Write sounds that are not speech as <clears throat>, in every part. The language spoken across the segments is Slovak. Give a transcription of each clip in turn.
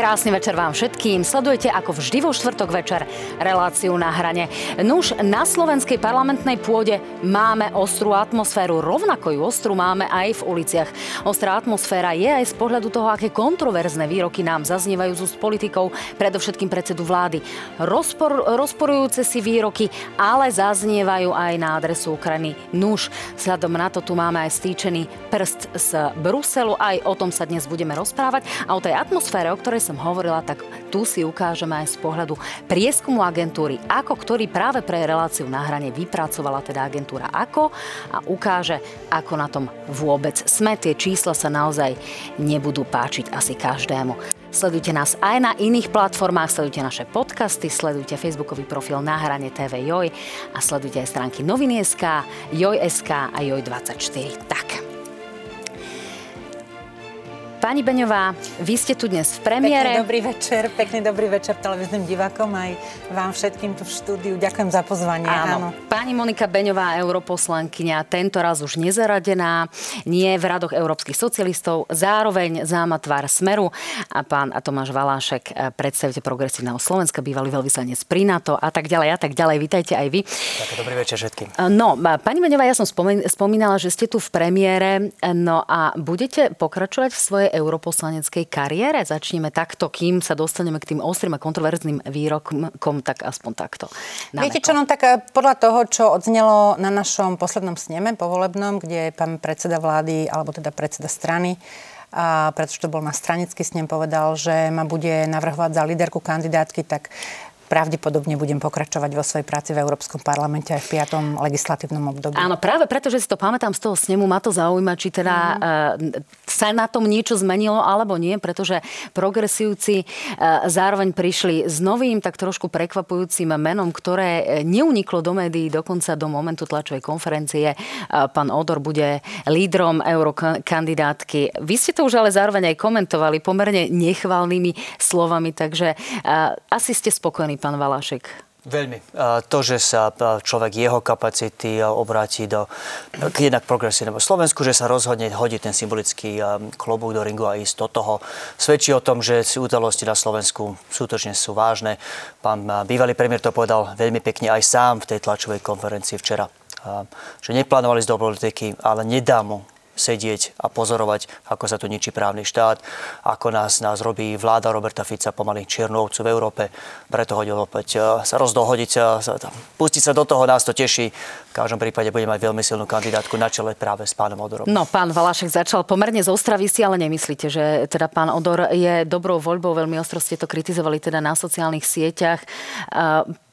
Krásny večer vám všetkým. Sledujete ako vždy vo štvrtok večer reláciu na hrane. Nuž na slovenskej parlamentnej pôde máme ostrú atmosféru. Rovnako ju ostrú máme aj v uliciach. Ostrá atmosféra je aj z pohľadu toho, aké kontroverzné výroky nám zaznievajú z úst politikov, predovšetkým predsedu vlády. Rozpor, rozporujúce si výroky, ale zaznievajú aj na adresu Ukrajiny. Nuž, vzhľadom na to tu máme aj stýčený prst z Bruselu. Aj o tom sa dnes budeme rozprávať. A o tej atmosfére, o ktorej ktorej som hovorila, tak tu si ukážeme aj z pohľadu prieskumu agentúry, ako ktorý práve pre reláciu na hrane vypracovala teda agentúra ako a ukáže, ako na tom vôbec sme. Tie čísla sa naozaj nebudú páčiť asi každému. Sledujte nás aj na iných platformách, sledujte naše podcasty, sledujte facebookový profil na hrane TV Joj a sledujte aj stránky noviny.sk, Joj.sk a Joj24. Tak, Pani Beňová, vy ste tu dnes v premiére. Pekný dobrý večer, pekný dobrý večer televíznym divákom aj vám všetkým tu v štúdiu. Ďakujem za pozvanie. Áno. áno. Pani Monika Beňová, europoslankyňa, tento raz už nezaradená, nie v radoch európskych socialistov, zároveň záma tvár Smeru a pán a Tomáš Valášek, eh, predstaviteľ progresívneho Slovenska, bývalý veľvyslanec pri NATO a tak ďalej a tak ďalej. Vítajte aj vy. Ďakujem, dobrý večer všetkým. Eh, no, pani Beňová, ja som spomínala, že ste tu v premiére, no a budete pokračovať v svojej europoslaneckej kariére? Začneme takto, kým sa dostaneme k tým ostrým a kontroverzným výrokom, tak aspoň takto. Viete čo, no tak eh, podľa toho, čo odznelo na našom poslednom sneme povolebnom, kde pán predseda vlády, alebo teda predseda strany, a pretože to bol na stranický snem, povedal, že ma bude navrhovať za líderku kandidátky, tak pravdepodobne budem pokračovať vo svojej práci v Európskom parlamente aj v piatom legislatívnom období. Áno, práve preto, že si to pamätám z toho snemu, ma to zaujíma, či teda mm. sa na tom niečo zmenilo alebo nie, pretože progresívci uh, zároveň prišli s novým, tak trošku prekvapujúcim menom, ktoré neuniklo do médií dokonca do momentu tlačovej konferencie. Uh, pán Odor bude lídrom eurokandidátky. Vy ste to už ale zároveň aj komentovali pomerne nechvalnými slovami, takže asi ste spokojní pán Valašek? Veľmi. To, že sa človek jeho kapacity obráti do k jednak progresívneho Slovensku, že sa rozhodne hodiť ten symbolický klobúk do ringu a ísť do toho, svedčí o tom, že udalosti na Slovensku sútočne sú vážne. Pán bývalý premiér to povedal veľmi pekne aj sám v tej tlačovej konferencii včera že neplánovali z do politiky, ale nedá mu sedieť a pozorovať, ako sa tu ničí právny štát, ako nás, nás robí vláda Roberta Fica pomaly čiernu ovcu v Európe. Preto hodil opäť e, sa rozdohodiť, sa, pustiť sa do toho, nás to teší. V každom prípade bude mať veľmi silnú kandidátku na čele práve s pánom Odorom. No, pán Valašek začal pomerne z Ostravy si, ale nemyslíte, že teda pán Odor je dobrou voľbou, veľmi ostro ste to kritizovali teda na sociálnych sieťach.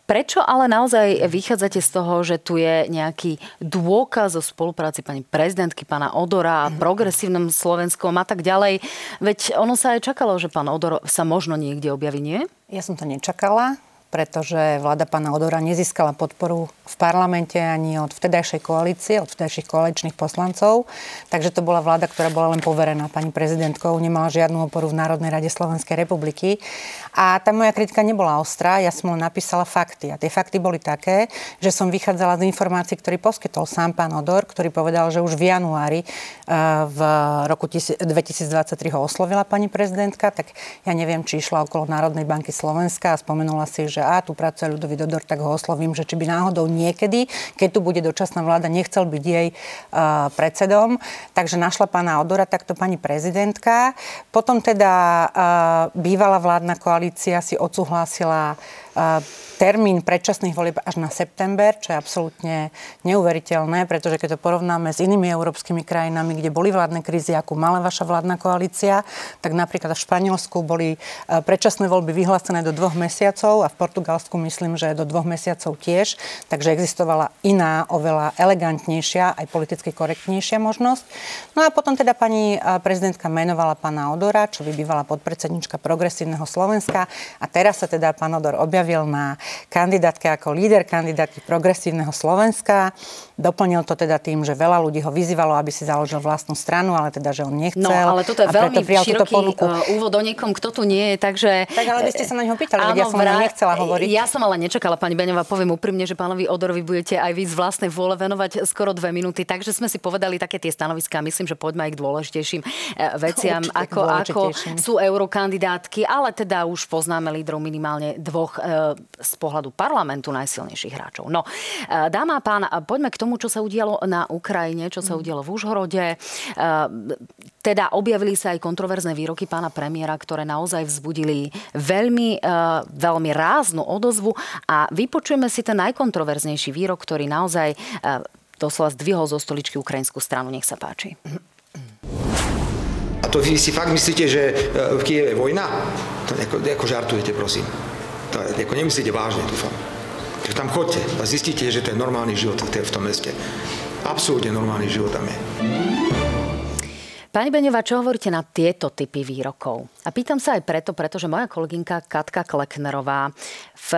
Prečo ale naozaj vychádzate z toho, že tu je nejaký dôkaz o spolupráci pani prezidentky, pána Odora a progresívnom Slovenskom a tak ďalej? Veď ono sa aj čakalo, že pán Odor sa možno niekde objaví, nie? Ja som to nečakala pretože vláda pána Odora nezískala podporu v parlamente ani od vtedajšej koalície, od vtedajších koaličných poslancov. Takže to bola vláda, ktorá bola len poverená pani prezidentkou, nemala žiadnu oporu v Národnej rade Slovenskej republiky. A tá moja kritika nebola ostrá, ja som len napísala fakty. A tie fakty boli také, že som vychádzala z informácií, ktorý poskytol sám pán Odor, ktorý povedal, že už v januári eh, v roku 2023 ho oslovila pani prezidentka, tak ja neviem, či išla okolo Národnej banky Slovenska a spomenula si, že a tu pracuje ľudový Dodor, tak ho oslovím, že či by náhodou niekedy, keď tu bude dočasná vláda, nechcel byť jej uh, predsedom. Takže našla pána Odora, takto pani prezidentka. Potom teda uh, bývalá vládna koalícia si odsúhlasila termín predčasných volieb až na september, čo je absolútne neuveriteľné, pretože keď to porovnáme s inými európskymi krajinami, kde boli vládne krízy, akú mala vaša vládna koalícia, tak napríklad v Španielsku boli e, predčasné voľby vyhlásené do dvoch mesiacov a v Portugalsku myslím, že do dvoch mesiacov tiež, takže existovala iná, oveľa elegantnejšia, aj politicky korektnejšia možnosť. No a potom teda pani e, prezidentka menovala pána Odora, čo by bývala podpredsednička progresívneho Slovenska a teraz sa teda pán Odor objavil na kandidátke ako líder kandidátky progresívneho Slovenska. Doplnil to teda tým, že veľa ľudí ho vyzývalo, aby si založil vlastnú stranu, ale teda, že on nechcel. No, ale toto je veľmi široký uh, úvod o niekom, kto tu nie je, takže... Tak ale by ste sa na neho pýtali, áno, ja som vraj... nechcela hovoriť. Ja som ale nečakala, pani Beňová, poviem úprimne, že pánovi Odorovi budete aj vy z vlastnej vôle venovať skoro dve minúty, takže sme si povedali také tie stanoviská, myslím, že poďme aj k dôležitejším veciam, Určite ako, ako sú eurokandidátky, ale teda už poznáme lídrov minimálne dvoch z pohľadu parlamentu najsilnejších hráčov. No, dáma a pán, poďme k tomu, čo sa udialo na Ukrajine, čo sa udialo v Užhorode. Teda objavili sa aj kontroverzné výroky pána premiéra, ktoré naozaj vzbudili veľmi, veľmi ráznu odozvu a vypočujeme si ten najkontroverznejší výrok, ktorý naozaj doslova zdvihol zo stoličky ukrajinskú stranu. Nech sa páči. A to vy si fakt myslíte, že v Kieve je vojna? To ako, ako žartujete, prosím. To ako nemyslíte vážne, dúfam. Že tam chodte a zistíte, že to je normálny život v tom meste. Absolútne normálny život tam je. Pani Beňová, čo hovoríte na tieto typy výrokov? A pýtam sa aj preto, pretože moja kolegynka Katka Kleknerová v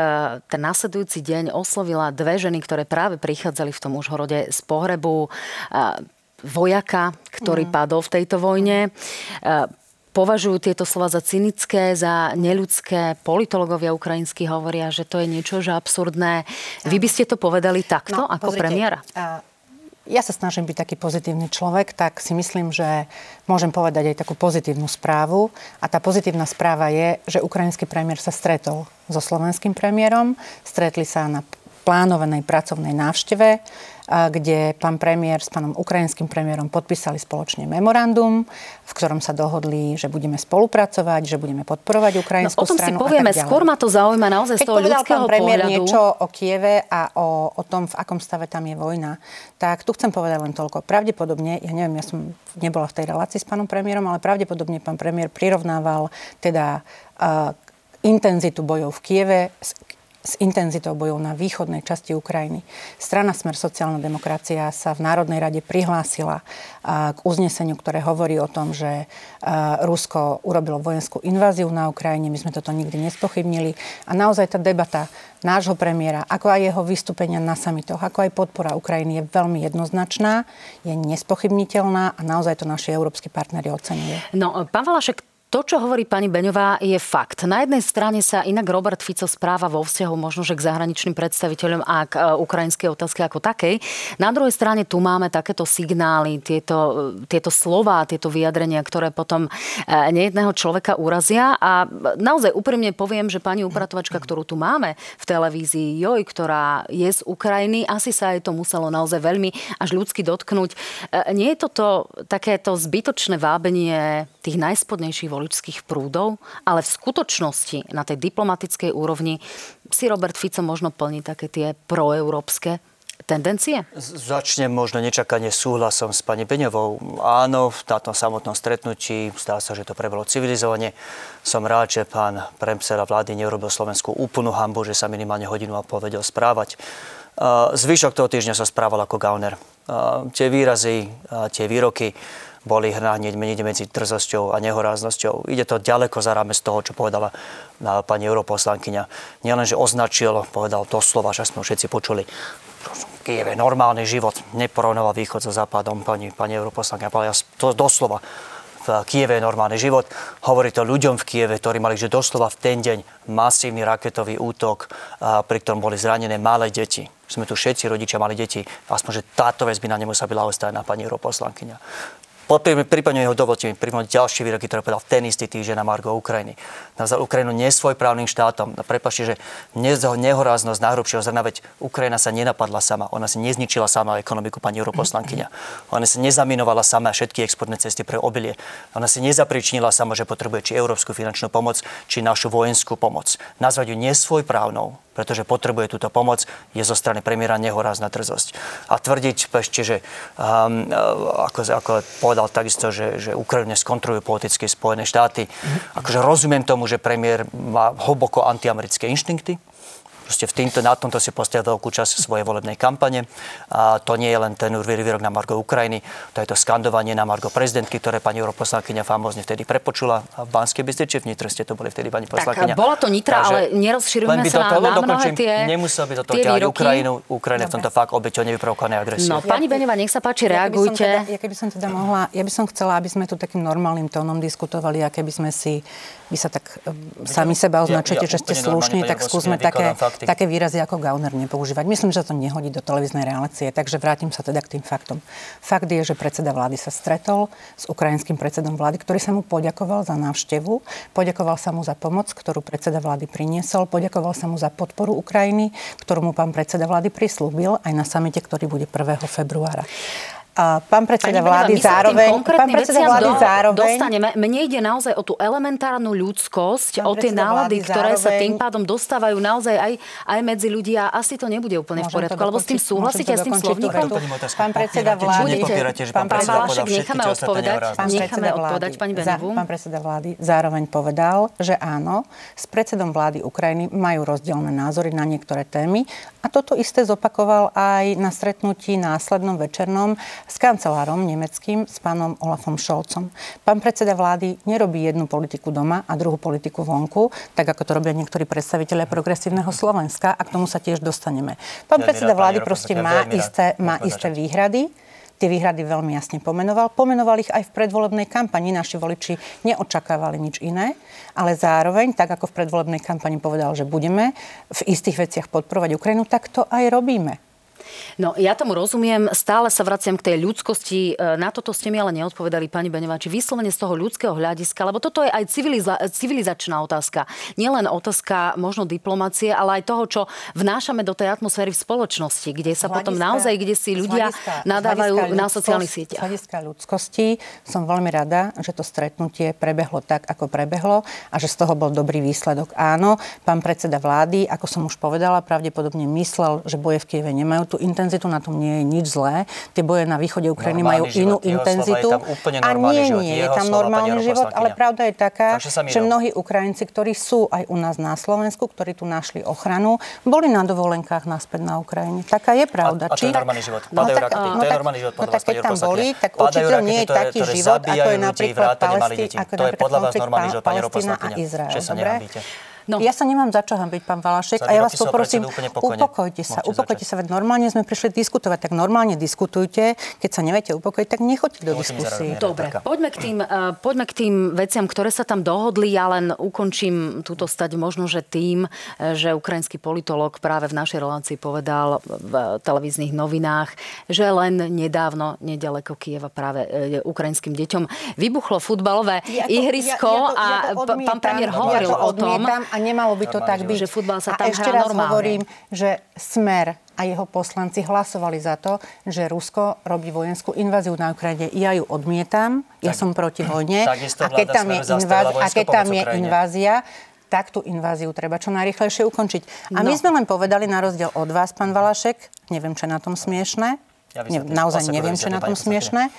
ten následujúci deň oslovila dve ženy, ktoré práve prichádzali v tom Užhorode z pohrebu vojaka, ktorý mm. padol v tejto vojne považujú tieto slova za cynické, za neľudské. Politologovia ukrajinskí hovoria, že to je niečo, že absurdné. Vy by ste to povedali takto, no, ako pozrite, premiéra? ja sa snažím byť taký pozitívny človek, tak si myslím, že môžem povedať aj takú pozitívnu správu. A tá pozitívna správa je, že ukrajinský premiér sa stretol so slovenským premiérom. Stretli sa na plánovanej pracovnej návšteve kde pán premiér s pánom ukrajinským premiérom podpísali spoločne memorandum, v ktorom sa dohodli, že budeme spolupracovať, že budeme podporovať ukrajinskú no, o tom stranu. si povieme, skôr ma to zaujíma naozaj Keď z toho ľudského pán premiér pohľadu. niečo o Kieve a o, o tom, v akom stave tam je vojna, tak tu chcem povedať len toľko. Pravdepodobne, ja neviem, ja som nebola v tej relácii s pánom premiérom, ale pravdepodobne pán premiér prirovnával teda uh, intenzitu bojov v Kieve s intenzitou bojov na východnej časti Ukrajiny. Strana Smer sociálna demokracia sa v Národnej rade prihlásila k uzneseniu, ktoré hovorí o tom, že Rusko urobilo vojenskú inváziu na Ukrajine. My sme toto nikdy nespochybnili. A naozaj tá debata nášho premiéra, ako aj jeho vystúpenia na samitoch, ako aj podpora Ukrajiny je veľmi jednoznačná, je nespochybniteľná a naozaj to naši európsky partnery ocenujú. No, pán Valašek, to, čo hovorí pani Beňová, je fakt. Na jednej strane sa inak Robert Fico správa vo vzťahu možno, že k zahraničným predstaviteľom a k e, ukrajinskej otázke ako takej. Na druhej strane tu máme takéto signály, tieto, e, tieto slova, tieto vyjadrenia, ktoré potom e, nejedného človeka urazia. A naozaj úprimne poviem, že pani upratovačka, ktorú tu máme v televízii, Joj, ktorá je z Ukrajiny, asi sa jej to muselo naozaj veľmi až ľudsky dotknúť. Nie je toto takéto zbytočné vábenie tých najspodnejších voličských prúdov, ale v skutočnosti na tej diplomatickej úrovni si Robert Fico možno plní také tie proeurópske tendencie? Začnem možno nečakanie súhlasom s pani Beňovou. Áno, v tom samotnom stretnutí zdá sa, že to prebolo civilizovane. Som rád, že pán predseda vlády neurobil Slovensku úplnú hambu, že sa minimálne hodinu a povedel správať. Zvyšok toho týždňa sa správal ako gauner. Tie výrazy, tie výroky boli hneď medzi drzosťou a nehoráznosťou. Ide to ďaleko za rámec toho, čo povedala pani europoslankyňa. Nielen, že označil, povedal slova, že sme všetci počuli, Kiev je normálny život, neporovnáva východ so západom, pani, pani europoslankyňa povedala to doslova v Kieve je normálny život. Hovorí to ľuďom v Kieve, ktorí mali že doslova v ten deň masívny raketový útok, pri ktorom boli zranené malé deti. Sme tu všetci rodičia mali deti. Aspoň, že táto vec by na nemusela byť ľahostajná pani europoslankyňa. Prípadne ho dovolte mi pripomenúť ďalšie výroky, ktoré povedal v ten istý týždeň na Margo Ukrajiny. Nazval Ukrajinu nesvojprávnym štátom. No, prepačte, že nehoráznosť najhrubšieho zrna, veď Ukrajina sa nenapadla sama. Ona si nezničila sama ekonomiku, pani europoslankyňa. Ona si nezaminovala sama všetky exportné cesty pre obilie. Ona si nezapričnila sama, že potrebuje či európsku finančnú pomoc, či našu vojenskú pomoc. Nazvať ju nesvojprávnou pretože potrebuje túto pomoc, je zo strany premiéra nehorázna trzosť. A tvrdiť ešte, že um, ako, ako povedal takisto, že, že Ukrajine skontrujú politické Spojené štáty. Akože rozumiem tomu, že premiér má hlboko antiamerické inštinkty, proste v týmto, na tomto si postavil veľkú časť svojej volebnej kampane. A to nie je len ten výrok na Margo Ukrajiny, to je to skandovanie na Margo prezidentky, ktoré pani europoslankyňa famózne vtedy prepočula. A v Banskej Bystrici v Nitre ste to boli vtedy pani poslankyňa. Tak bola to Nitra, Takže, ale nerozširujeme sa na, na mnohé tie Nemusel by do toho ťahať Ukrajinu. Ukrajina v tomto fakt obeťou nevyprovokovanej agresie. No, pani Beneva, nech sa páči, reagujte. Ja keby, teda, ja keby som teda mohla, ja by som chcela, aby sme tu takým normálnym tónom diskutovali a keby sme si vy sa tak um, sami seba označujete, ja, ja, že ste slušní, tak skúsme také, také výrazy ako gauner nepoužívať. Myslím, že to nehodí do televíznej relácie, takže vrátim sa teda k tým faktom. Fakt je, že predseda vlády sa stretol s ukrajinským predsedom vlády, ktorý sa mu poďakoval za návštevu, poďakoval sa mu za pomoc, ktorú predseda vlády priniesol, poďakoval sa mu za podporu Ukrajiny, ktorú mu pán predseda vlády prislúbil aj na samite, ktorý bude 1. februára. A pán predseda vlády zároveň... Pán predseda vlády do, zároveň... Dostaneme. Mne ide naozaj o tú elementárnu ľudskosť, o tie nálady, ktoré zároveň... sa tým pádom dostávajú naozaj aj, aj medzi ľudí a asi to nebude úplne v poriadku. Lebo s tým súhlasíte s tým slovníkom? Pán predseda vlády... Pán predseda Valašek, necháme odpovedať. Necháme odpovedať, pani Benevu. Pán predseda vlády zároveň povedal, že áno, s predsedom vlády Ukrajiny majú rozdielne názory na niektoré témy a toto isté zopakoval aj na stretnutí následnom večernom s kancelárom nemeckým, s pánom Olafom Šolcom. Pán predseda vlády nerobí jednu politiku doma a druhú politiku vonku, tak ako to robia niektorí predstavitelia progresívneho Slovenska a k tomu sa tiež dostaneme. Pán predseda vlády proste má isté, má isté výhrady tie výhrady veľmi jasne pomenoval. Pomenoval ich aj v predvolebnej kampani. Naši voliči neočakávali nič iné, ale zároveň, tak ako v predvolebnej kampani povedal, že budeme v istých veciach podporovať Ukrajinu, tak to aj robíme. No, ja tomu rozumiem. Stále sa vraciam k tej ľudskosti. E, na toto ste mi ale neodpovedali, pani Benevá, či vyslovene z toho ľudského hľadiska, lebo toto je aj civiliza- civilizačná otázka. Nielen otázka možno diplomácie, ale aj toho, čo vnášame do tej atmosféry v spoločnosti, kde sa hľadiska, potom naozaj, kde si ľudia hľadiska, nadávajú hľadiska na sociálnych sieťach. Z hľadiska ľudskosti som veľmi rada, že to stretnutie prebehlo tak, ako prebehlo a že z toho bol dobrý výsledok. Áno, pán predseda vlády, ako som už povedala, pravdepodobne myslel, že boje v Kieve nemajú tú intenzitu, na tom nie je nič zlé. Tie boje na východe Ukrajiny majú život. inú intenzitu. a nie, život. nie, je tam normálny život, ale pravda je taká, že mnohí Ukrajinci, ktorí sú aj u nás na Slovensku, ktorí tu našli ochranu, boli na dovolenkách naspäť na Ukrajine. Taká je pravda. A, a to je normálny život. No, tak, rakety. No, to je normálny život. No tak keď tam boli, tak určite nie je taký život, ako je napríklad Palestína, ako je napríklad konflikt Palestína a Izrael. Dobre? No. Ja sa nemám za čo hambiť, pán Valašek. A ja vás poprosím, upokojte sa. upokojte sa, veď normálne sme prišli diskutovať, tak normálne diskutujte. Keď sa neviete upokojiť, tak nechoďte do diskusie. Dobre, poďme k, tým, uh, poďme k tým veciam, ktoré sa tam dohodli. Ja len ukončím túto stať možno, že tým, e, že ukrajinský politolog práve v našej relácii povedal v televíznych novinách, že len nedávno, nedaleko Kieva práve e, ukrajinským deťom vybuchlo futbalové ja to, ihrisko ja, ja to, ja to odmietam, a pán premiér hovoril ja to o tom. A nemalo by to tak byť. Že futbal sa tam a ešte raz normálne. hovorím, že Smer a jeho poslanci hlasovali za to, že Rusko robí vojenskú inváziu na Ukrajine. Ja ju odmietam, ja tak, som proti vojne. <clears throat> A keď tam je, inváz, a keď tam je invázia, tak tú inváziu treba čo najrychlejšie ukončiť. A no. my sme len povedali, na rozdiel od vás, pán Valašek, neviem, čo je na tom smiešné, ja ne, naozaj neviem, čo je na tom smiešné,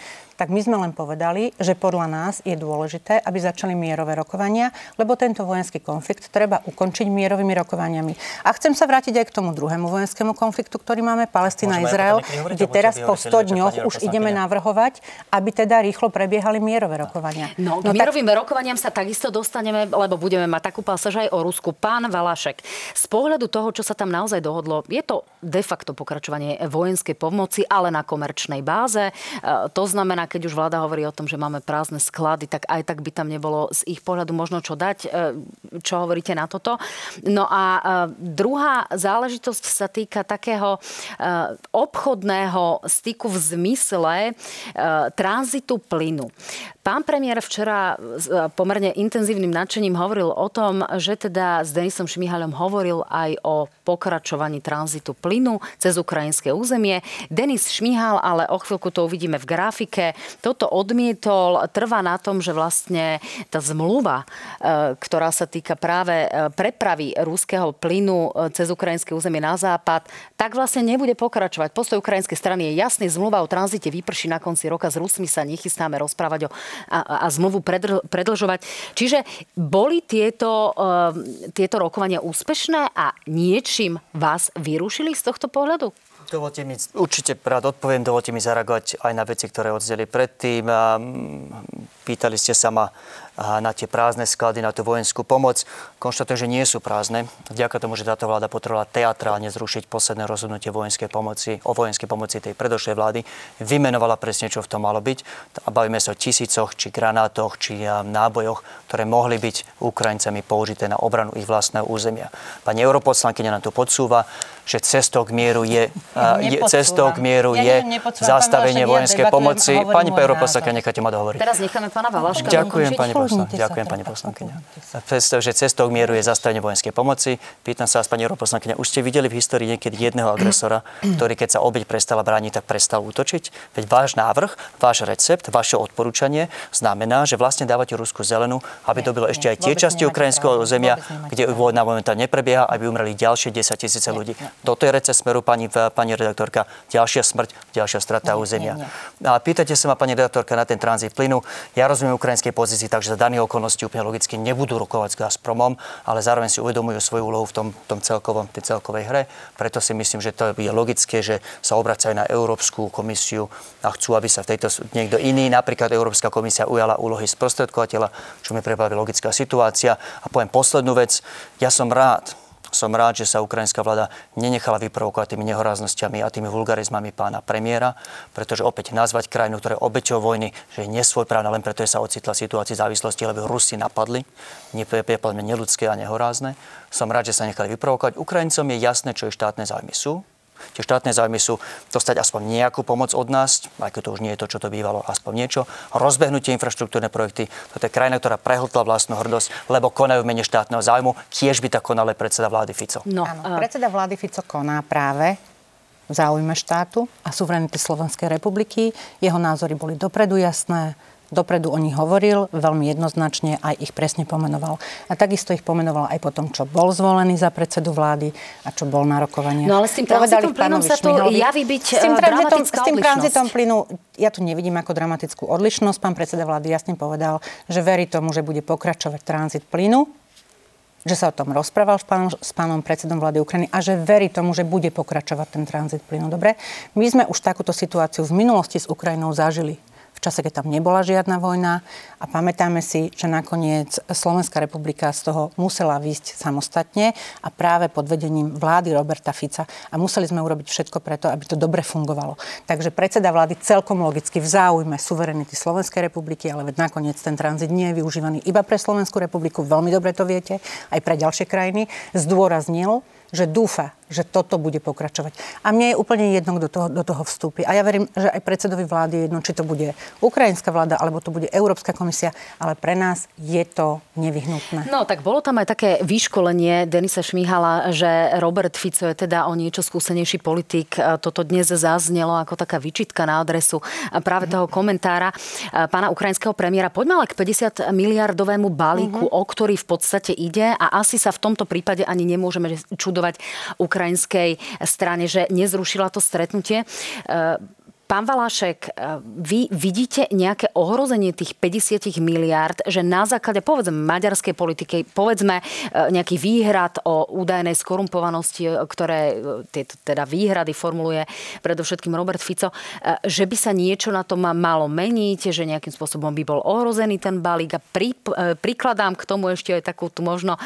tak my sme len povedali, že podľa nás je dôležité, aby začali mierové rokovania, lebo tento vojenský konflikt treba ukončiť mierovými rokovaniami. A chcem sa vrátiť aj k tomu druhému vojenskému konfliktu, ktorý máme Palestina-Izrael, kde teraz po 100 dňoch už ideme navrhovať, aby teda rýchlo prebiehali mierové rokovania. No, k no, mierovým tak... rokovaniam sa takisto dostaneme, lebo budeme mať takú pasáž aj o Rusku. Pán Valašek, z pohľadu toho, čo sa tam naozaj dohodlo, je to de facto pokračovanie vojenskej pomoci, ale na komerčnej báze. E, to znamená, keď už vláda hovorí o tom, že máme prázdne sklady, tak aj tak by tam nebolo z ich pohľadu možno čo dať. E, čo hovoríte na toto? No a e, druhá záležitosť sa týka takého e, obchodného styku v zmysle tranzitu plynu. Pán premiér včera s pomerne intenzívnym nadšením hovoril o tom, že teda s Denisom Šmihaľom hovoril aj o pokračovaní tranzitu plynu cez ukrajinské územie. Denis Šmihal, ale o chvíľku to uvidíme v grafike, toto odmietol, trvá na tom, že vlastne tá zmluva, e, ktorá sa týka práve e, prepravy rúského plynu cez ukrajinské územie na západ, tak vlastne nebude pokračovať. Postoj ukrajinskej strany je jasný, zmluva o tranzite vyprší na konci roka, s Rusmi sa nechystáme rozprávať o, a, a zmluvu predl, predlžovať. Čiže boli tieto, tieto rokovania úspešné a niečím vás vyrušili z tohto pohľadu? Dovolte mi, určite rád odpoviem, dovolte mi zareagovať aj na veci, ktoré odzdeli predtým. Pýtali ste sa ma na tie prázdne sklady, na tú vojenskú pomoc. Konštatujem, že nie sú prázdne. Vďaka tomu, že táto vláda potrebovala teatrálne zrušiť posledné rozhodnutie vojenskej pomoci, o vojenskej pomoci tej predošlej vlády, vymenovala presne, čo v tom malo byť. A bavíme sa o tisícoch, či granátoch, či nábojoch, ktoré mohli byť Ukrajincami použité na obranu ich vlastného územia. Pani europoslankyňa nám tu podsúva, že cestou k mieru je, <laughs> je cestou k mieru ja je zastavenie vojenskej pomoci. Pani europoslankyňa, necháte ma dohovoriť. Teraz necháme pána Valaška. Ďakujem, pani poslankyňa. Ďakujem, pani poslankyňa. Predstav, že cestou k mieru je zastavenie vojenskej pomoci. Pýtam sa vás, pani europoslankyňa, už ste videli v histórii niekedy jedného agresora, <clears throat> ktorý keď sa obeď prestala brániť, tak prestal útočiť? Veď váš návrh, váš recept, vaše odporúčanie znamená, že vlastne dávate Rusku zelenú, aby to bylo ešte aj tie časti ukrajinského územia, kde vojna momentálne neprebieha, aby umreli ďalšie 10 tisíce ľudí. Toto je recept smeru, pani, pani redaktorka. Ďalšia smrť, ďalšia strata územia. A pýtate sa ma, pani redaktorka, na ten tranzit plynu. Ja rozumiem ukrajinskej pozícii, takže daných okolností úplne logicky nebudú rokovať s Gazpromom, ale zároveň si uvedomujú svoju úlohu v tom, tom celkovom, tej celkovej hre. Preto si myslím, že to je logické, že sa obracajú na Európsku komisiu a chcú, aby sa v tejto niekto iný, napríklad Európska komisia ujala úlohy sprostredkovateľa, čo mi prebaví logická situácia. A poviem poslednú vec. Ja som rád, som rád, že sa ukrajinská vláda nenechala vyprovokovať tými nehoráznosťami a tými vulgarizmami pána premiéra, pretože opäť nazvať krajinu, ktorá je obeťou vojny, že je nesvojprávna len preto, že sa ocitla v situácii závislosti, lebo Rusi napadli, nie je neludské a nehorázne. Som rád, že sa nechali vyprovokovať. Ukrajincom je jasné, čo ich štátne zájmy sú Tie štátne záujmy sú dostať aspoň nejakú pomoc od nás, aj keď to už nie je to, čo to bývalo, aspoň niečo. Rozbehnúť tie infraštruktúrne projekty. Toto je krajina, ktorá prehltla vlastnú hrdosť, lebo konajú v mene štátneho záujmu. Tiež by tak konal predseda vlády Fico. No, Áno, predseda vlády Fico koná práve v záujme štátu a suverenity Slovenskej republiky. Jeho názory boli dopredu jasné Dopredu o nich hovoril, veľmi jednoznačne aj ich presne pomenoval. A takisto ich pomenoval aj po tom, čo bol zvolený za predsedu vlády a čo bol na rokovanie. No ale s tým tranzitom plynom sa to javí byť s tým, tranzitom, s tým tranzitom plynu ja tu nevidím ako dramatickú odlišnosť. Pán predseda vlády jasne povedal, že verí tomu, že bude pokračovať tranzit plynu že sa o tom rozprával s pánom, s pánom predsedom vlády Ukrajiny a že verí tomu, že bude pokračovať ten tranzit plynu. Dobre, my sme už takúto situáciu v minulosti s Ukrajinou zažili v čase, keď tam nebola žiadna vojna a pamätáme si, že nakoniec Slovenská republika z toho musela výjsť samostatne a práve pod vedením vlády Roberta Fica a museli sme urobiť všetko preto, aby to dobre fungovalo. Takže predseda vlády celkom logicky v záujme suverenity Slovenskej republiky, ale veď nakoniec ten tranzit nie je využívaný iba pre Slovenskú republiku, veľmi dobre to viete, aj pre ďalšie krajiny, zdôraznil, že dúfa, že toto bude pokračovať. A mne je úplne jedno, kto toho, do toho vstúpi. A ja verím, že aj predsedovi vlády je jedno, či to bude ukrajinská vláda, alebo to bude Európska komisia, ale pre nás je to nevyhnutné. No tak bolo tam aj také vyškolenie Denisa Šmihala, že Robert Fico je teda o niečo skúsenejší politik. Toto dnes zaznelo ako taká vyčitka na adresu práve toho komentára pána ukrajinského premiéra. Poďme ale k 50 miliardovému balíku, uh-huh. o ktorý v podstate ide a asi sa v tomto prípade ani nemôžeme čudovať ukrajinskej strane, že nezrušila to stretnutie. Pán Valašek, e, vy vidíte nejaké ohrozenie tých 50 miliárd, že na základe, povedzme, maďarskej politiky, povedzme, e, nejaký výhrad o údajnej skorumpovanosti, e, ktoré tieto teda výhrady formuluje predovšetkým Robert Fico, že by sa niečo na tom malo meniť, že nejakým spôsobom by bol ohrozený ten balík. A pri, prikladám k tomu ešte aj takú tu možno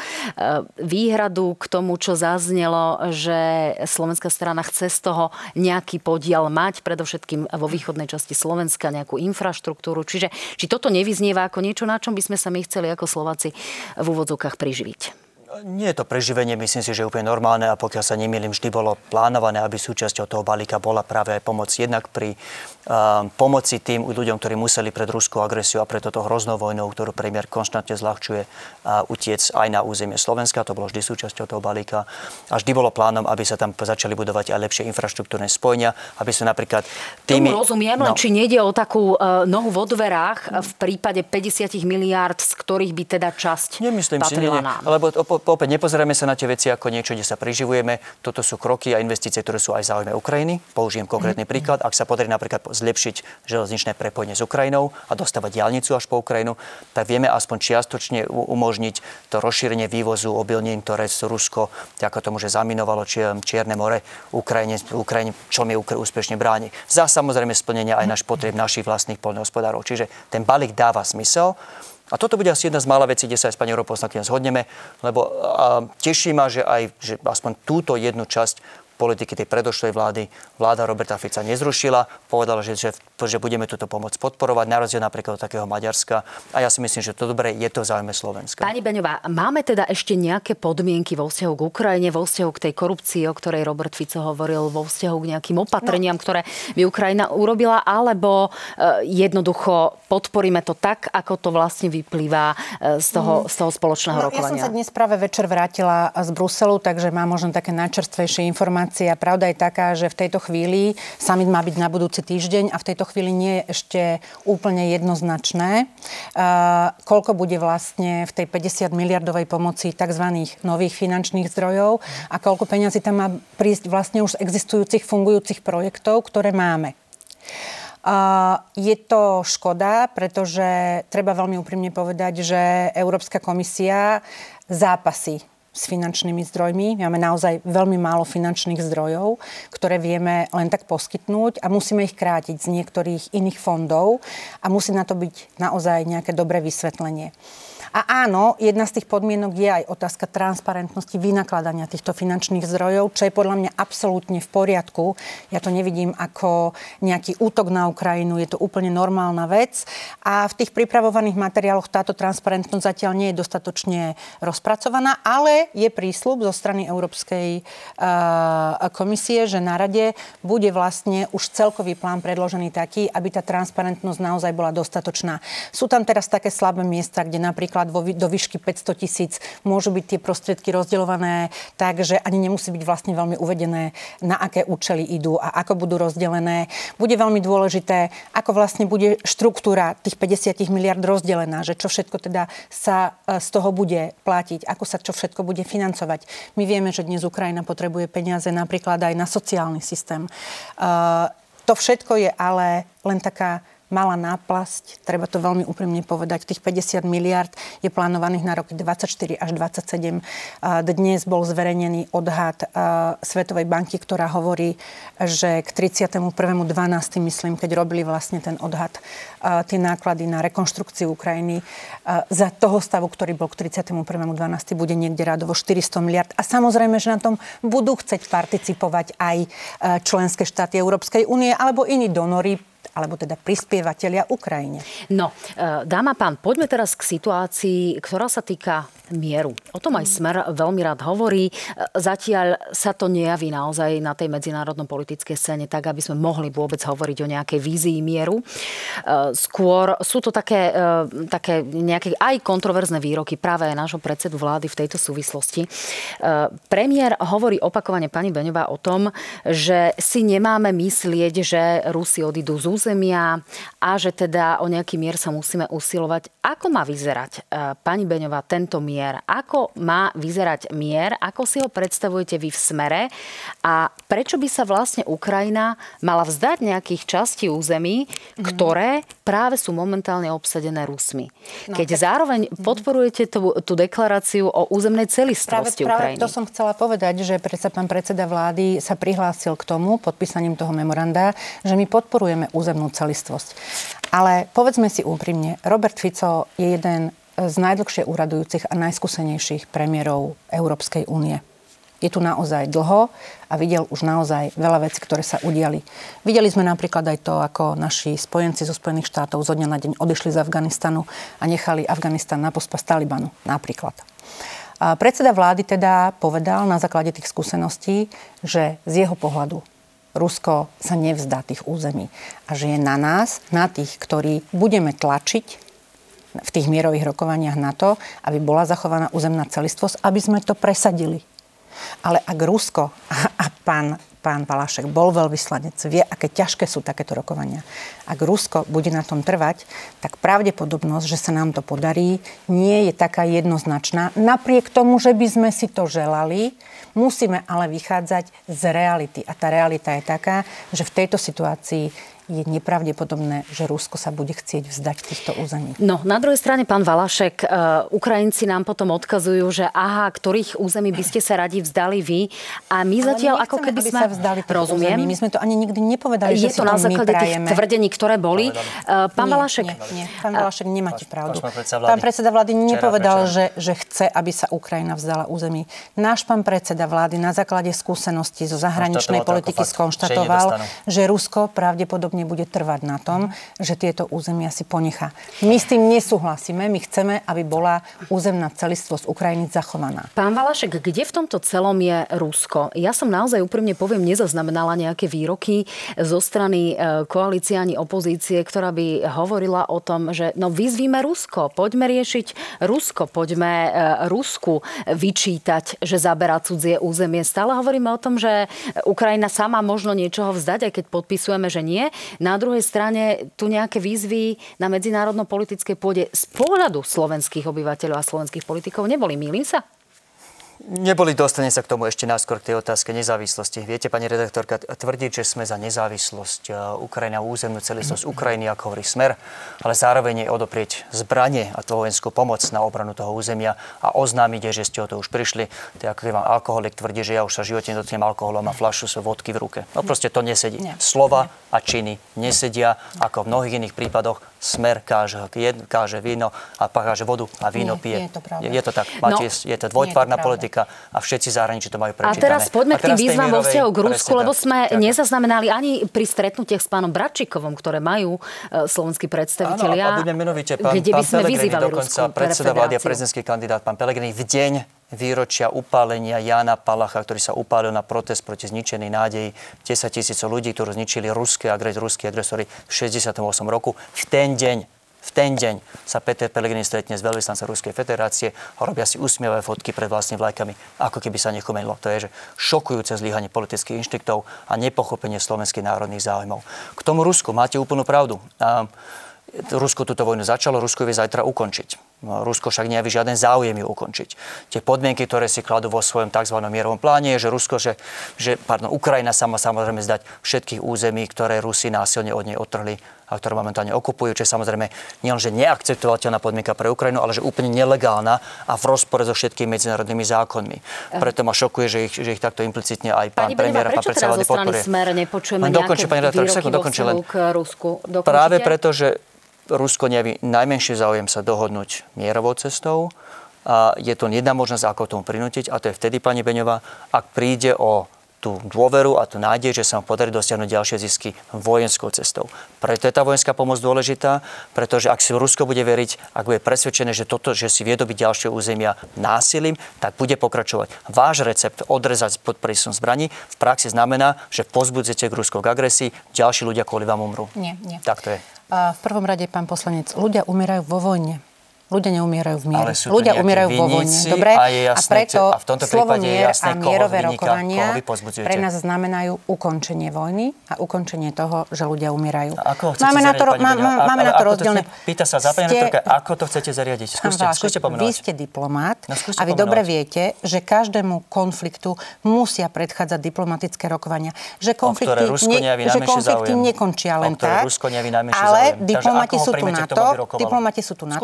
výhradu k tomu, čo zaznelo, že slovenská strana chce z toho nejaký podiel mať, predovšetkým predovšetkým vo východnej časti Slovenska nejakú infraštruktúru. Čiže či toto nevyznieva ako niečo, na čom by sme sa my chceli ako Slováci v úvodzovkách priživiť? Nie je to preživenie, myslím si, že je úplne normálne a pokiaľ sa nemýlim, vždy bolo plánované, aby súčasťou toho balíka bola práve aj pomoc jednak pri uh, pomoci tým ľuďom, ktorí museli pred ruskou agresiou a pred toto hroznou vojnou, ktorú premiér konštantne zľahčuje, uh, utiec aj na územie Slovenska. To bolo vždy súčasťou toho balíka. A vždy bolo plánom, aby sa tam začali budovať aj lepšie infraštruktúrne spojenia, aby sa napríklad tými... Tomu rozumiem, no, či nejde o takú uh, nohu vo dverách v prípade 50 miliárd, z ktorých by teda časť Nemyslím si, nie, nie, lebo opäť nepozrieme sa na tie veci ako niečo, kde sa priživujeme. Toto sú kroky a investície, ktoré sú aj záujme Ukrajiny. Použijem konkrétny mm-hmm. príklad. Ak sa podarí napríklad zlepšiť železničné prepojenie s Ukrajinou a dostávať diálnicu až po Ukrajinu, tak vieme aspoň čiastočne umožniť to rozšírenie vývozu obilnín, ktoré z Rusko, ako tomu, že zaminovalo Čierne more Ukrajine, Ukrajine čo mi úspešne bráni. Za samozrejme splnenia aj náš potreb našich vlastných poľnohospodárov. Čiže ten balík dáva zmysel. A toto bude asi jedna z mála vecí, kde sa aj s pani europoslankyňou zhodneme, lebo teší ma, že aj že aspoň túto jednu časť politiky tej predošlej vlády vláda Roberta Fica nezrušila. Povedala, že, že, že budeme túto pomoc podporovať, na rozdiel napríklad od takého Maďarska. A ja si myslím, že to dobre je to v záujme Slovenska. Pani Beňová, máme teda ešte nejaké podmienky vo vzťahu k Ukrajine, vo vzťahu k tej korupcii, o ktorej Robert Fico hovoril, vo vzťahu k nejakým opatreniam, no. ktoré by Ukrajina urobila, alebo e, jednoducho podporíme to tak, ako to vlastne vyplýva e, z, toho, mm. z toho spoločného no, rokovania? Ja som sa dnes práve večer vrátila z Bruselu, takže mám možno také najčerstvejšie informácie informácia. Pravda je taká, že v tejto chvíli summit má byť na budúci týždeň a v tejto chvíli nie je ešte úplne jednoznačné, uh, koľko bude vlastne v tej 50 miliardovej pomoci tzv. nových finančných zdrojov a koľko peňazí tam má prísť vlastne už z existujúcich fungujúcich projektov, ktoré máme. Je to škoda, pretože treba veľmi úprimne povedať, že Európska komisia zápasy s finančnými zdrojmi. Máme naozaj veľmi málo finančných zdrojov, ktoré vieme len tak poskytnúť a musíme ich krátiť z niektorých iných fondov a musí na to byť naozaj nejaké dobré vysvetlenie. A áno, jedna z tých podmienok je aj otázka transparentnosti vynakladania týchto finančných zdrojov, čo je podľa mňa absolútne v poriadku. Ja to nevidím ako nejaký útok na Ukrajinu, je to úplne normálna vec. A v tých pripravovaných materiáloch táto transparentnosť zatiaľ nie je dostatočne rozpracovaná, ale je prísľub zo strany Európskej uh, komisie, že na rade bude vlastne už celkový plán predložený taký, aby tá transparentnosť naozaj bola dostatočná. Sú tam teraz také slabé miesta, kde napríklad napríklad vo, do výšky 500 tisíc môžu byť tie prostriedky rozdeľované tak, že ani nemusí byť vlastne veľmi uvedené, na aké účely idú a ako budú rozdelené. Bude veľmi dôležité, ako vlastne bude štruktúra tých 50 miliard rozdelená, že čo všetko teda sa e, z toho bude platiť, ako sa čo všetko bude financovať. My vieme, že dnes Ukrajina potrebuje peniaze napríklad aj na sociálny systém. Uh, to všetko je ale len taká malá náplasť, treba to veľmi úprimne povedať. Tých 50 miliard je plánovaných na roky 24 až 27. Dnes bol zverejnený odhad Svetovej banky, ktorá hovorí, že k 31.12. myslím, keď robili vlastne ten odhad, tie náklady na rekonštrukciu Ukrajiny za toho stavu, ktorý bol k 31.12. bude niekde radovo 400 miliard. A samozrejme, že na tom budú chceť participovať aj členské štáty Európskej únie alebo iní donory, alebo teda prispievateľia Ukrajine. No, e, dáma pán, poďme teraz k situácii, ktorá sa týka mieru. O tom aj Smer veľmi rád hovorí. E, zatiaľ sa to nejaví naozaj na tej medzinárodno-politickej scéne tak, aby sme mohli vôbec hovoriť o nejakej vízii mieru. E, skôr sú to také, také nejaké aj kontroverzné výroky práve aj nášho predsedu vlády v tejto súvislosti. Premiér hovorí opakovane pani Beňová o tom, že si nemáme myslieť, že Rusi odídu z územia a že teda o nejaký mier sa musíme usilovať. Ako má vyzerať, e, pani Beňová, tento mier? Ako má vyzerať mier? Ako si ho predstavujete vy v smere? A prečo by sa vlastne Ukrajina mala vzdať nejakých častí území, mm-hmm. ktoré práve sú momentálne obsadené Rusmi? No, Keď tak... zároveň mhm. podporujete tú, tú deklaráciu o územnej celistvosti práve, Ukrajiny. Práve to som chcela povedať, že predsa pán predseda vlády sa prihlásil k tomu podpísaním toho memoranda, že my podporujeme územnú celistvosť. Ale povedzme si úprimne, Robert Fico je jeden z najdlhšie úradujúcich a najskúsenejších premiérov Európskej únie. Je tu naozaj dlho a videl už naozaj veľa vecí, ktoré sa udiali. Videli sme napríklad aj to, ako naši spojenci zo Spojených štátov zo dňa na deň odišli z Afganistanu a nechali Afganistan na pospas Talibanu. Napríklad. A predseda vlády teda povedal na základe tých skúseností, že z jeho pohľadu Rusko sa nevzdá tých území. A že je na nás, na tých, ktorí budeme tlačiť v tých mierových rokovaniach na to, aby bola zachovaná územná celistvosť, aby sme to presadili. Ale ak Rusko a, a pán pán Valašek bol veľvyslanec, vie, aké ťažké sú takéto rokovania. Ak Rusko bude na tom trvať, tak pravdepodobnosť, že sa nám to podarí, nie je taká jednoznačná. Napriek tomu, že by sme si to želali, musíme ale vychádzať z reality. A tá realita je taká, že v tejto situácii je nepravdepodobné, že Rusko sa bude chcieť vzdať týchto území. No, na druhej strane, pán Valašek, uh, Ukrajinci nám potom odkazujú, že aha, ktorých území by ste sa radi vzdali vy. A my Ale zatiaľ my ako keby sme... sa vzdali Rozumiem. Území. My sme to ani nikdy nepovedali, je že to na základe tých tvrdení, ktoré boli. Uh, pán nie, Valašek... Nie, nie. Pán Valašek, nemáte pravdu. Pán predseda vlády nepovedal, že, že chce, aby sa Ukrajina vzdala území. Náš pán predseda vlády na základe skúseností zo zahraničnej politiky skonštatoval, že Rusko pravdepodobne pravdepodobne bude trvať na tom, že tieto územia si ponechá. My s tým nesúhlasíme, my chceme, aby bola územná celistvosť Ukrajiny zachovaná. Pán Valašek, kde v tomto celom je Rusko? Ja som naozaj úprimne poviem, nezaznamenala nejaké výroky zo strany e, koalície ani opozície, ktorá by hovorila o tom, že no vyzvíme Rusko, poďme riešiť Rusko, poďme e, Rusku vyčítať, že zaberá cudzie územie. Stále hovoríme o tom, že Ukrajina sama možno niečoho vzdať, aj keď podpisujeme, že nie. Na druhej strane tu nejaké výzvy na medzinárodno-politickej pôde z pohľadu slovenských obyvateľov a slovenských politikov neboli. Mýlim sa? Neboli, dostane sa k tomu ešte náskôr k tej otázke nezávislosti. Viete, pani redaktorka, tvrdiť, že sme za nezávislosť e, Ukrajina, územnú celistvosť Ukrajiny, ako hovorí Smer, ale zároveň je odoprieť zbranie a to vojenskú pomoc na obranu toho územia a oznámiť, že ste o to už prišli. To je ako keď vám alkoholik tvrdí, že ja už sa v živote nedotknem alkoholom a flašu sú vodky v ruke. No proste to nesedí. Nie. Slova Nie. A činy nesedia, ako v mnohých iných prípadoch smer káže, jed, káže víno a káže vodu a víno nie, pije. Nie je to pravda. Je, je to tak. Máte, no, je to dvojtvárna politika a všetci zahraničí to majú prečítané. A teraz poďme k tým výzvam vo vzťahu k Rusku, lebo sme tak. nezaznamenali ani pri stretnutiach s pánom Bratčíkovom, ktoré majú uh, slovenskí predstavitelia. Áno, a budem menovite pán, kde by sme vyzývali dokonca Rusku, predseda vlády a prezidentský kandidát pán Pelegrini v deň výročia upálenia Jana Palacha, ktorý sa upálil na protest proti zničenej nádeji 10 tisícov ľudí, ktorí zničili ruské, agres, ruské agresory v 68 roku. V ten deň v ten deň sa Peter Pellegrini stretne s veľvyslancom Ruskej federácie a robia si usmievavé fotky pred vlastnými vlajkami, ako keby sa nechumenilo. To je že šokujúce zlyhanie politických inštiktov a nepochopenie slovenských národných záujmov. K tomu Rusku máte úplnú pravdu. Rusko túto vojnu začalo, Rusko vie zajtra ukončiť. No, Rusko však nejaví žiaden záujem ju ukončiť. Tie podmienky, ktoré si kladú vo svojom tzv. mierovom pláne, je, že Rusko, že, že pardon, Ukrajina sama samozrejme zdať všetkých území, ktoré Rusi násilne od nej otrhli a ktoré momentálne okupujú, čo je samozrejme nielenže neakceptovateľná podmienka pre Ukrajinu, ale že úplne nelegálna a v rozpore so všetkými medzinárodnými zákonmi. Preto ma šokuje, že ich, že ich takto implicitne aj pán premiér a pán predseda vlády podporuje. Smer nepočujeme nejaké pani výroky vo k Rusku? Dokončite? Práve preto, že Rusko nejaví najmenší záujem sa dohodnúť mierovou cestou. A je to jedna možnosť, ako tomu prinútiť, a to je vtedy, pani Beňová, ak príde o tú dôveru a tú nádej, že sa vám podarí dosiahnuť ďalšie zisky vojenskou cestou. Preto je tá vojenská pomoc dôležitá, pretože ak si Rusko bude veriť, ak bude presvedčené, že toto, že si vie dobiť ďalšie územia násilím, tak bude pokračovať. Váš recept odrezať pod prísom zbraní v praxi znamená, že pozbudzujete k Rusku k agresii, ďalší ľudia kvôli vám umrú. Nie, nie. Tak to je. A v prvom rade, pán poslanec, ľudia umierajú vo vojne. Ľudia neumierajú v miere. Ľudia umierajú vo vojne. Dobre? A, je jasné, a preto a v tomto slovo mier a mierové rokovania pre nás znamenajú ukončenie vojny a ukončenie toho, že ľdia umierajú. A ako máme na to, má, má, máme na to rozdielne... Pýta sa západne ste... ako to chcete zariadiť? Skúste, skúste pomenovať. Vy ste diplomát no, a vy dobre viete, že každému konfliktu musia predchádzať diplomatické rokovania. Že konflikty, ne, že konflikty nekončia len tak, ale diplomati sú tu na to,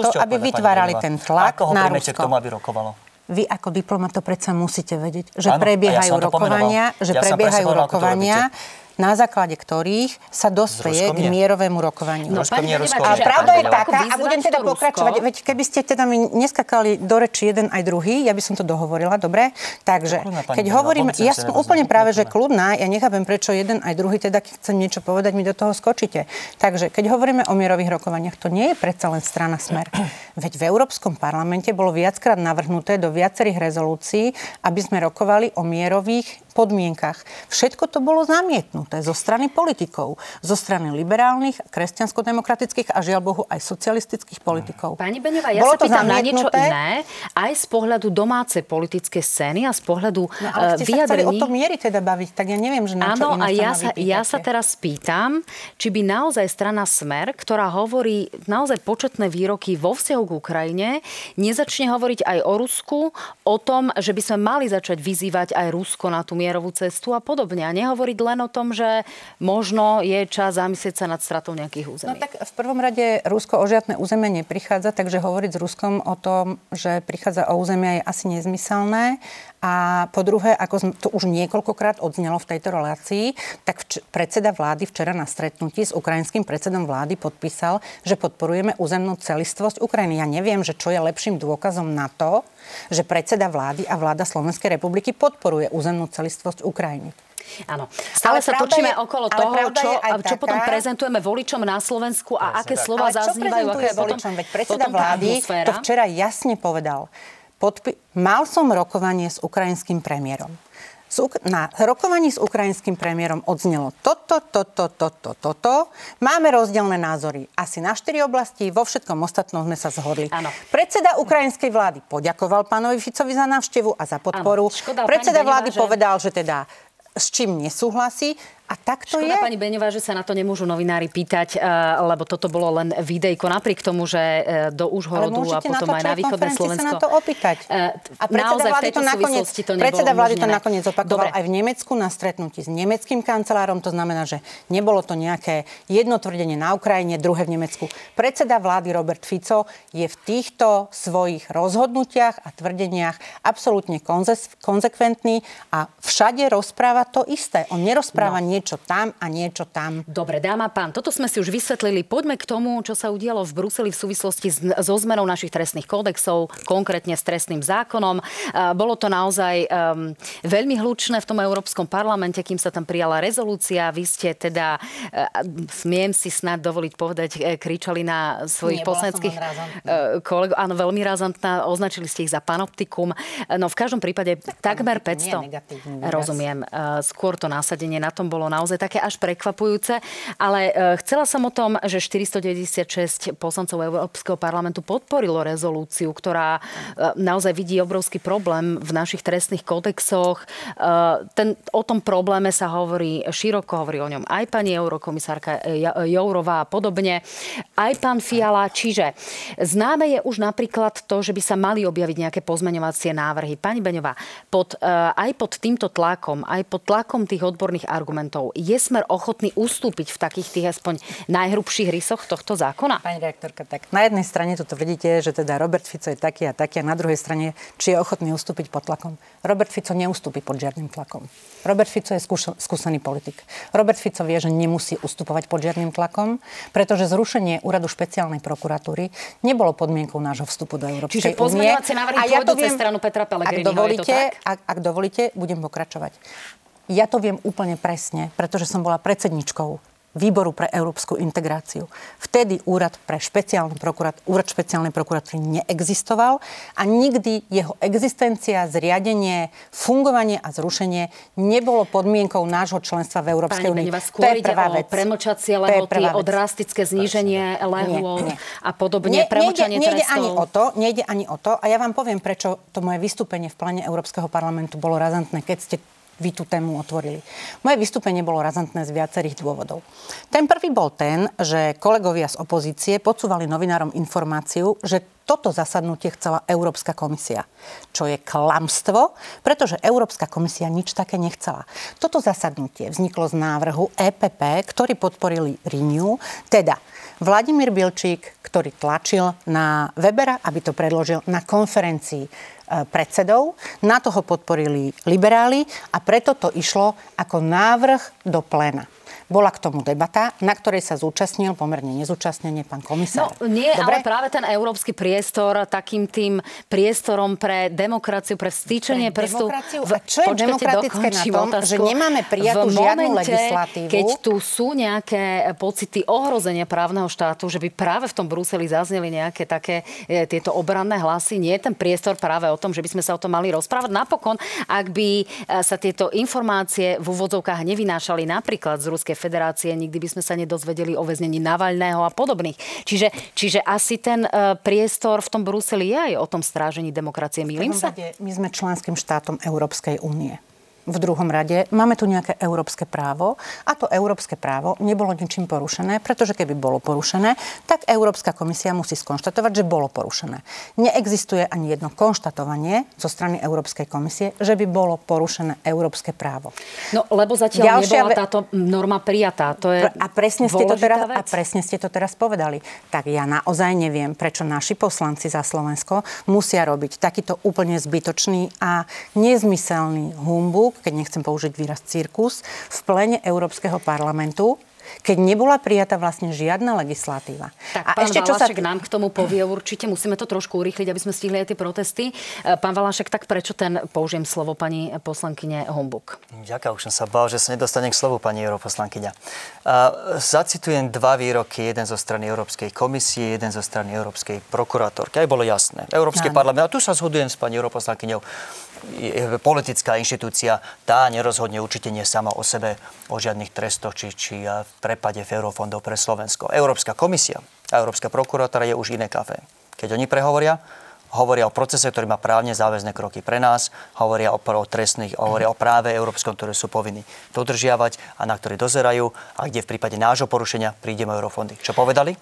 sú vytvárali ten tlak Ako ho na Rusko. k tomu, aby rokovalo? Vy ako diplomat to predsa musíte vedieť, že ano, prebiehajú ja rokovania, že ja prebiehajú rokovania na základe ktorých sa dospeje k mierovému rokovaniu. No, pani a pravda je taká, a budem teda pokračovať, veď keby ste teda mi neskakali do reči jeden aj druhý, ja by som to dohovorila, dobre? Takže, keď hovorím, ja som úplne práve, že kľudná, ja nechápem, prečo jeden aj druhý, teda keď chcem niečo povedať, mi do toho skočíte. Takže, keď hovoríme o mierových rokovaniach, to nie je predsa len strana smer. Veď v Európskom parlamente bolo viackrát navrhnuté do viacerých rezolúcií, aby sme rokovali o mierových podmienkach. Všetko to bolo zamietnuté zo strany politikov, zo strany liberálnych, kresťansko-demokratických a žiaľ Bohu aj socialistických politikov. Pani Beňová, ja bolo sa pýtam na niečo iné, aj z pohľadu domácej politické scény a z pohľadu no, ale ste vyjadrení... sa o to miery teda baviť, tak ja neviem, že na Áno, čo a ja sa, ja sa teraz pýtam, či by naozaj strana Smer, ktorá hovorí naozaj početné výroky vo vzťahu k Ukrajine, nezačne hovoriť aj o Rusku, o tom, že by sme mali začať vyzývať aj Rusko na tú mierovú cestu a podobne. A nehovoriť len o tom, že možno je čas zamyslieť sa nad stratou nejakých území. No tak v prvom rade Rusko o žiadne územie neprichádza, takže hovoriť s Ruskom o tom, že prichádza o územie je asi nezmyselné. A po druhé, ako to už niekoľkokrát odznelo v tejto relácii, tak vč- predseda vlády včera na stretnutí s ukrajinským predsedom vlády podpísal, že podporujeme územnú celistvosť Ukrajiny. Ja neviem, že čo je lepším dôkazom na to, že predseda vlády a vláda Slovenskej republiky podporuje územnú celistvosť Ukrajiny. Áno. Stále ale sa točíme je, okolo toho, čo, čo potom prezentujeme voličom na Slovensku a aké slova zaznívajú. Ale čo voličom? Veď predseda vlády to včera jasne povedal podpi- mal som rokovanie s ukrajinským premiérom. Na rokovaní s ukrajinským premiérom odznelo toto, toto, toto, toto. Máme rozdielne názory asi na štyri oblasti, vo všetkom ostatnom sme sa zhodli. Ano. Predseda ukrajinskej vlády poďakoval pánovi Ficovi za návštevu a za podporu. Škoda, Predseda vlády že... povedal, že teda s čím nesúhlasí. A tak to Škoda, je. pani Beňová, že sa na to nemôžu novinári pýtať, eh, lebo toto bolo len videjko, napriek tomu, že eh, do Užhorodu a potom aj na východné Slovensko. sa na to opýtať. Eh, a predseda vlády to nakoniec, to predseda vlády to nakoniec opakoval Dobre. aj v Nemecku na stretnutí s nemeckým kancelárom. To znamená, že nebolo to nejaké jedno tvrdenie na Ukrajine, druhé v Nemecku. Predseda vlády Robert Fico je v týchto svojich rozhodnutiach a tvrdeniach absolútne konzekventný a všade rozpráva to isté. On nerozpráva no. niečo niečo tam a niečo tam. Dobre, dáma pán, toto sme si už vysvetlili. Poďme k tomu, čo sa udialo v Bruseli v súvislosti so zmenou našich trestných kódexov, konkrétne s trestným zákonom. Bolo to naozaj um, veľmi hlučné v tom Európskom parlamente, kým sa tam prijala rezolúcia. Vy ste teda, uh, smiem si snad dovoliť povedať, uh, kričali na svojich poslaneckých kolegov. Áno, veľmi razantná. Označili ste ich za panoptikum. No v každom prípade tak takmer 500. Rozumiem. Skôr to násadenie na tom bolo naozaj také až prekvapujúce. Ale e, chcela som o tom, že 496 poslancov Európskeho parlamentu podporilo rezolúciu, ktorá e, naozaj vidí obrovský problém v našich trestných kódexoch. E, ten, o tom probléme sa hovorí široko, hovorí o ňom aj pani eurokomisárka Jourová a podobne, aj pán Fiala. Čiže známe je už napríklad to, že by sa mali objaviť nejaké pozmeňovacie návrhy. Pani Beňová, pod, aj pod týmto tlakom, aj pod tlakom tých odborných argumentov, štátov. Je smer ochotný ustúpiť v takých tých aspoň najhrubších rysoch tohto zákona? Pani reaktorka, tak na jednej strane toto vidíte, že teda Robert Fico je taký a taký a na druhej strane, či je ochotný ustúpiť pod tlakom. Robert Fico neustúpi pod žiadnym tlakom. Robert Fico je skúš- skúsený politik. Robert Fico vie, že nemusí ustupovať pod žiadnym tlakom, pretože zrušenie úradu špeciálnej prokuratúry nebolo podmienkou nášho vstupu do Európskej. Čiže pozmeňovacie návrhy a ja to viem, stranu Petra Pellegriniho, ak dovolíte, ak, ak dovolíte, budem pokračovať. Ja to viem úplne presne, pretože som bola predsedničkou výboru pre európsku integráciu. Vtedy úrad pre špeciálny prokurat, úrad špeciálnej prokuratúry neexistoval a nikdy jeho existencia, zriadenie, fungovanie a zrušenie nebolo podmienkou nášho členstva v Európskej únii. To je prvá vec. premlčacie lehoty, o drastické zníženie lehôd a podobne, nie, premlčanie nejde, nejde ani o to, nejde ani o to a ja vám poviem, prečo to moje vystúpenie v plane Európskeho parlamentu bolo razantné, keď ste vy tú tému otvorili. Moje vystúpenie bolo razantné z viacerých dôvodov. Ten prvý bol ten, že kolegovia z opozície podsúvali novinárom informáciu, že toto zasadnutie chcela Európska komisia. Čo je klamstvo, pretože Európska komisia nič také nechcela. Toto zasadnutie vzniklo z návrhu EPP, ktorý podporili Renew, teda Vladimír Bilčík, ktorý tlačil na Webera, aby to predložil na konferencii predsedov. Na to ho podporili liberáli a preto to išlo ako návrh do pléna. Bola k tomu debata, na ktorej sa zúčastnil pomerne nezúčastnenie pán komisár. No nie, Dobre? ale práve ten európsky priestor takým tým priestorom pre demokraciu, pre stýčenie pre prstu... A čo je demokratické na tom, otázku, že nemáme prijatú žiadnu momente, legislatívu? keď tu sú nejaké pocity ohrozenia právneho štátu, že by práve v tom Bruseli zazneli nejaké také e, tieto obranné hlasy, nie je ten priestor práve o tom, že by sme sa o tom mali rozprávať. Napokon, ak by e, sa tieto informácie v úvodzovkách nevynášali napríklad z Ruskej federácie, nikdy by sme sa nedozvedeli o väznení Navalného a podobných. Čiže, čiže asi ten uh, priestor v tom Bruseli je aj o tom strážení demokracie. Mýlim sa? My sme členským štátom Európskej únie. V druhom rade máme tu nejaké európske právo a to európske právo nebolo ničím porušené, pretože keby bolo porušené, tak Európska komisia musí skonštatovať, že bolo porušené. Neexistuje ani jedno konštatovanie zo strany Európskej komisie, že by bolo porušené európske právo. No, lebo zatiaľ Ďalšia nebola táto norma prijatá. To je a, presne ste to teraz, a presne ste to teraz povedali. Tak ja naozaj neviem, prečo naši poslanci za Slovensko musia robiť takýto úplne zbytočný a nezmyselný humbuk, keď nechcem použiť výraz cirkus, v plene Európskeho parlamentu, keď nebola prijatá vlastne žiadna legislatíva. Tak a pán ešte, čo Valašek sa... nám k tomu povie určite, musíme to trošku urýchliť, aby sme stihli aj tie protesty. E, pán Valašek, tak prečo ten, použijem slovo pani poslankyne Hombuk? Ďakujem, už som sa bál, že sa nedostane k slovu pani europoslankyňa. Uh, zacitujem dva výroky, jeden zo strany Európskej komisie, jeden zo strany Európskej prokurátorky. Aj bolo jasné. Európsky parlament, a tu sa zhodujem s pani europoslankyňou, politická inštitúcia, tá nerozhodne určite nie sama o sebe o žiadnych trestoch či, či v prepade eurofondov pre Slovensko. Európska komisia a Európska prokurátora je už iné kafe. Keď oni prehovoria, hovoria o procese, ktorý má právne záväzné kroky pre nás, hovoria o, o trestných, hovoria o práve európskom, ktoré sú povinní dodržiavať a na ktorý dozerajú a kde v prípade nášho porušenia prídeme eurofondy. Čo povedali?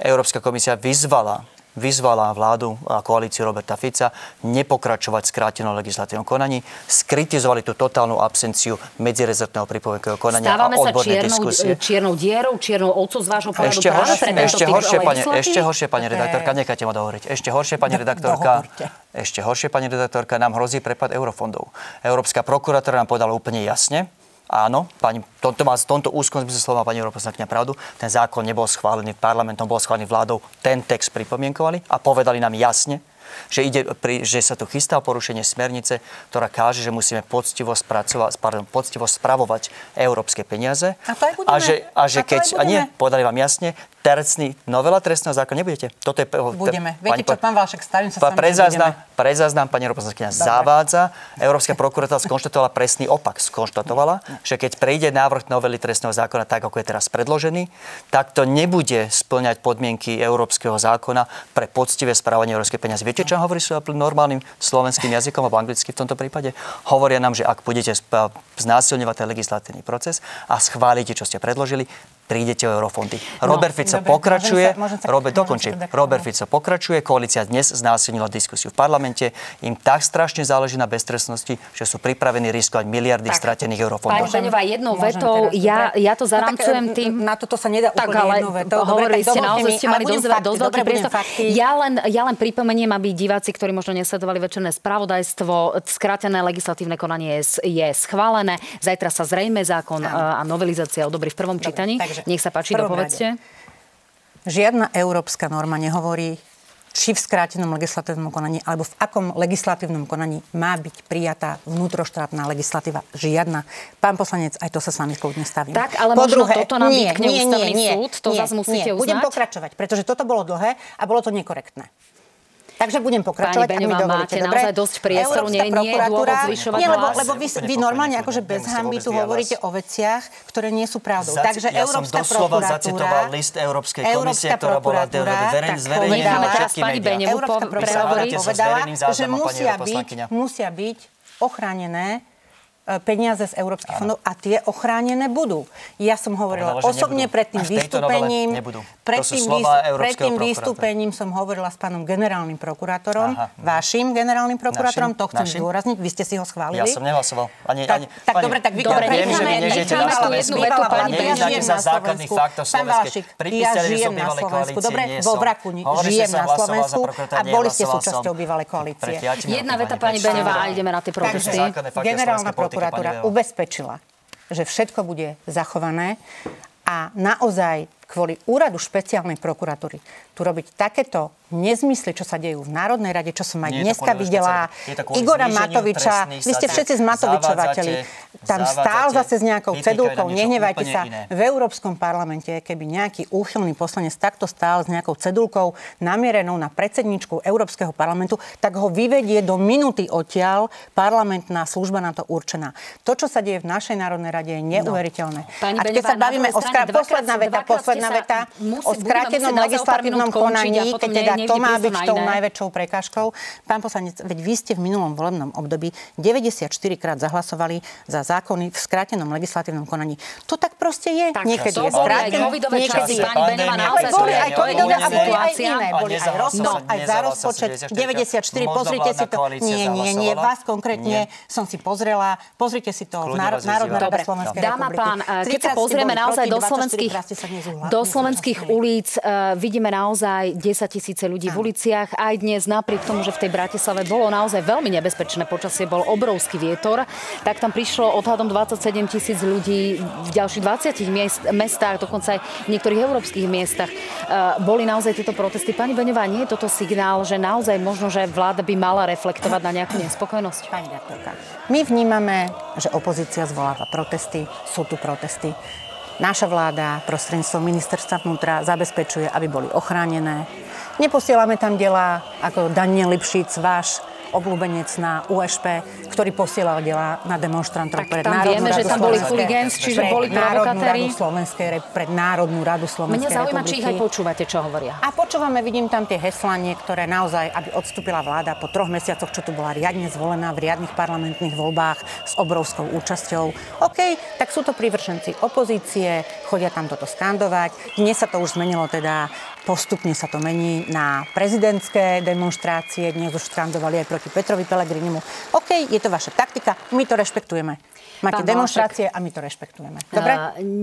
Európska komisia vyzvala vyzvala vládu a koalíciu Roberta Fica nepokračovať v skrátenom legislatívnom konaní, skritizovali tú totálnu absenciu medzirezortného pripomienkového konania Stávame a odbornej sa čiernou, diskusie. čiernou dierou, čiernou ovcov z vášho pohľadu ešte horšie, ešte horšie, pani, ešte horšie, pani redaktorka, nechajte ma dohovoriť. Ešte horšie, pani redaktorka, ešte horšie, pani redaktorka, nám hrozí prepad eurofondov. Európska prokurátora nám povedala úplne jasne, Áno, pani, to, to má v tomto úzkom zmysle slova pani europoslankyňa pravdu. Ten zákon nebol schválený parlamentom, bol schválený vládou. Ten text pripomienkovali a povedali nám jasne, že, ide pri, že sa tu chystá porušenie smernice, ktorá káže, že musíme poctivo, spracovať, pardon, poctivo spravovať európske peniaze. A, to aj budeme. a že, a že a keď, a nie, povedali vám jasne, trestný, novela trestného zákona nebudete. Toto je, budeme. Viete čo, pán Valšek, stavím sa pa, prezáznam, prezáznam, pani Europoslankyňa zavádza. Európska prokuratúra <laughs> skonštatovala presný opak. Skonštatovala, že keď prejde návrh novely trestného zákona tak, ako je teraz predložený, tak to nebude splňať podmienky európskeho zákona pre poctivé správanie európskej peniaze. Viete, čo hovorí normálnym slovenským jazykom alebo anglicky v tomto prípade? Hovoria nám, že ak budete znásilňovať ten legislatívny proces a schválite, čo ste predložili, prídete o eurofondy. No, Robert Fico dobre, pokračuje, môžem sa, môžem sa, Robert, dokončím. Robert Fico pokračuje, koalícia dnes znásilnila diskusiu v parlamente. Im tak strašne záleží na beztrestnosti, že sú pripravení riskovať miliardy tak, stratených eurofondov. Pani Beňová, jednou vetou, ja, ja to zaramcujem no, tým... Na toto sa nedá tak, úplne ale jednou vetou. Hovorili ste naozaj, ste mali dosť, fakty, dosť veľký priestor. Ja len, ja len pripomeniem, aby diváci, ktorí možno nesledovali večerné spravodajstvo, skrátené legislatívne konanie je, je schválené. Zajtra sa zrejme zákon a novelizácia odobrí v prvom čítaní. Nech sa páči, dopovedzte. Žiadna európska norma nehovorí, či v skrátenom legislatívnom konaní, alebo v akom legislatívnom konaní má byť prijatá vnútroštátna legislatíva. Žiadna. Pán poslanec, aj to sa s vami kľudne stavím. Tak, ale po možno druhé, toto nám nie, nie, nie, nie, súd, to nie, zase musíte nie. uznať. Budem pokračovať, pretože toto bolo dlhé a bolo to nekorektné. Takže budem pokračovať. Pani Beňová, máte dobre? naozaj dosť priestoru, nie, nie je dôvod zvyšovať nie, lebo, lebo vy, vy normálne akože bez hamby tu hovoríte o veciach, ktoré nie sú pravdou. Zaci- Takže ja Európska som doslova zacitoval list Európskej komisie, ktorá bola zverejnená všetkým médiám. Európska prokuratúra povedala, že musia byť, ochránené peniaze z európskych fondov a tie ochránené budú. Ja som hovorila Povedala, osobne nebudú. pred tým vystúpením, pred tým, pred tým vystúpením som hovorila s pánom generálnym prokurátorom, Aha. vašim generálnym prokurátorom, Našim? to chcem Našim? zdôrazniť, vy ste si ho schválili. Ja som nehlasoval. Ani, tak, ani, tak pani, dobre, tak vy dobre, viem, že vy nežijete na Slovensku. Pani nevyznáte za základných faktov slovenských. Ja žijem na Slovensku. Dobre, vo Vrakuni. Žijem na Slovensku a boli ste súčasťou bývalej koalície. Jedna veta, pani Beňová, a ideme na tie protesty. Generálna prokuratúra ubezpečila, že všetko bude zachované a naozaj kvôli úradu špeciálnej prokuratúry tu robiť takéto nezmysly, čo sa dejú v Národnej rade, čo som aj Nie dneska videla. Igora Matoviča, vy ste všetci z Matovičovateľi. Tam stál zase s nejakou cedulkou, nehnevajte sa. Iné. V Európskom parlamente, keby nejaký úchylný poslanec takto stál s nejakou cedulkou namierenou na predsedničku Európskeho parlamentu, tak ho vyvedie do minúty odtiaľ parlamentná služba na to určená. To, čo sa deje v našej Národnej rade, je no. neuveriteľné. No. A keď sa bavíme o skra... posledná veta, posledná veta, o skrátenom legislatívnom konaní, keď teda to má byť tou najväčšou prekážkou. Pán poslanec, veď vy ste v minulom volebnom období 94 krát zahlasovali za zákony v skrátenom legislatívnom konaní. To tak proste je. Tak, niekedy je skrátené, niekedy je. Boli aj covidové a boli aj iné. Boli aj rozpočet, aj za rozpočet 94. Pozrite si to. Nie, nie, nie. Vás konkrétne som si pozrela. Pozrite si to v Národná rada Slovenskej Dáma pán, keď sa pozrieme naozaj do slovenských, do slovenských ulic, vidíme naozaj 10 tisíce ľudí v uliciach. Aj dnes, napriek tomu, že v tej Bratislave bolo naozaj veľmi nebezpečné počasie, bol obrovský vietor, tak tam prišlo odhadom 27 tisíc ľudí v ďalších 20 miest, mestách, dokonca aj v niektorých európskych miestach. Uh, boli naozaj tieto protesty. Pani Beňová, nie je toto signál, že naozaj možno, že vláda by mala reflektovať na nejakú nespokojnosť? Pani doktorka, my vnímame, že opozícia zvoláva protesty, sú tu protesty. Naša vláda prostredníctvom ministerstva vnútra zabezpečuje, aby boli ochránené. Neposielame tam dela ako Daniel Lipšic, váš obľúbenec na USP, ktorý posielal diela na demonstrantov pred tam Národnú vieme, radu že tam boli huligáns, čiže boli provokatéri. Slovenskej, pred Národnú radu Slovenskej Mňa zaujíma, či ich aj počúvate, čo hovoria. A počúvame, vidím tam tie heslanie, ktoré naozaj, aby odstúpila vláda po troch mesiacoch, čo tu bola riadne zvolená v riadnych parlamentných voľbách s obrovskou účasťou. OK, tak sú to privrženci opozície, chodia tam toto skandovať. Dnes sa to už zmenilo teda Postupne sa to mení na prezidentské demonstrácie. Dnes už skandovali aj proti Petrovi Pelegrinimu. OK, je to vaša taktika, my to rešpektujeme. Máte Pán demonstrácie Valašek, a my to rešpektujeme. Dobre? Uh,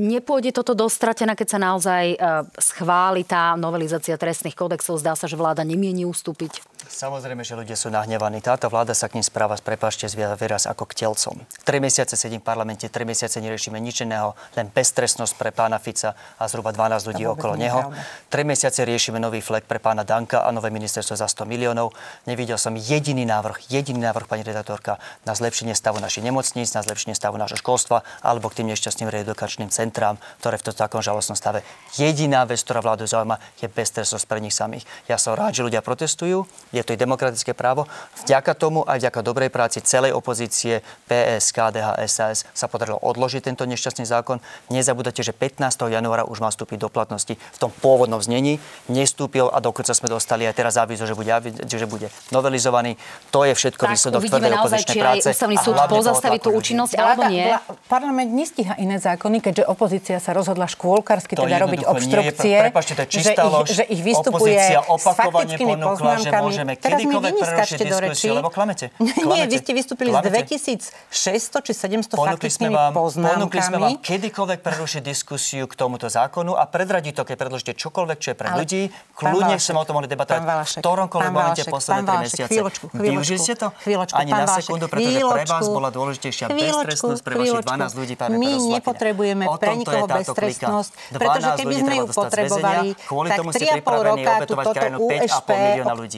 nepôjde toto dostratená, keď sa naozaj uh, schváli tá novelizácia trestných kódexov? Zdá sa, že vláda nemieni ustúpiť. Samozrejme, že ľudia sú nahnevaní. Táto vláda sa k ním správa, prepašte, výraz ako k telcom. Tri mesiace sedím v parlamente, tri mesiace neriešime nič iného, len beztrestnosť pre pána Fica a zhruba 12 ľudí okolo neho. Tri mesiace riešime nový flek pre pána Danka a nové ministerstvo za 100 miliónov. Nevidel som jediný návrh, jediný návrh, pani redaktorka, na zlepšenie stavu našich nemocníc, na zlepšenie stavu nášho školstva alebo k tým nešťastným reedukačným centrám, ktoré v takom žalostnom stave. Jediná vec, ktorá vládu zaujíma, je beztrestnosť pre nich samých. Ja som rád, že ľudia protestujú je to i demokratické právo. Vďaka tomu aj vďaka dobrej práci celej opozície PS, KDH, SAS sa podarilo odložiť tento nešťastný zákon. Nezabudete, že 15. januára už má vstúpiť do platnosti v tom pôvodnom znení. Nestúpil a dokonca sme dostali aj teraz avizo, že bude, že bude novelizovaný. To je všetko tak, výsledok tvrdej opozičnej práce. Ústavný súd pozastaví tú účinnosť alebo nie? Parlament nestíha iné zákony, keďže opozícia sa rozhodla škôlkarsky teda robiť obštrukcie. Nie, prepačte, to je čistá že, ich, že ich vystupuje s faktickými poznámkami môžeme Teraz kedykoľvek prerušiť diskusiu, lebo klamete. <laughs> klamete. Nie, vy ste vystúpili klamete. s 2600 či 700 faktickými vám, poznámkami. Ponúkli sme vám kedykoľvek prerušiť diskusiu k tomuto zákonu a predradiť to, keď predložíte čokoľvek, čo je pre Ale, ľudí. Kľudne sme o tom mohli debatovať v ktoromkoľvek momente posledné 3 mesiace. Chvíľočku, chvíľočku, ste to? Chvíľočku, Ani na sekundu, pretože pre vás bola dôležitejšia beztrestnosť pre vašich 12 ľudí, My nepotrebujeme pre nikoho beztrestnosť, pretože keby sme ju potrebovali, tak 3,5 roka tu toto USP,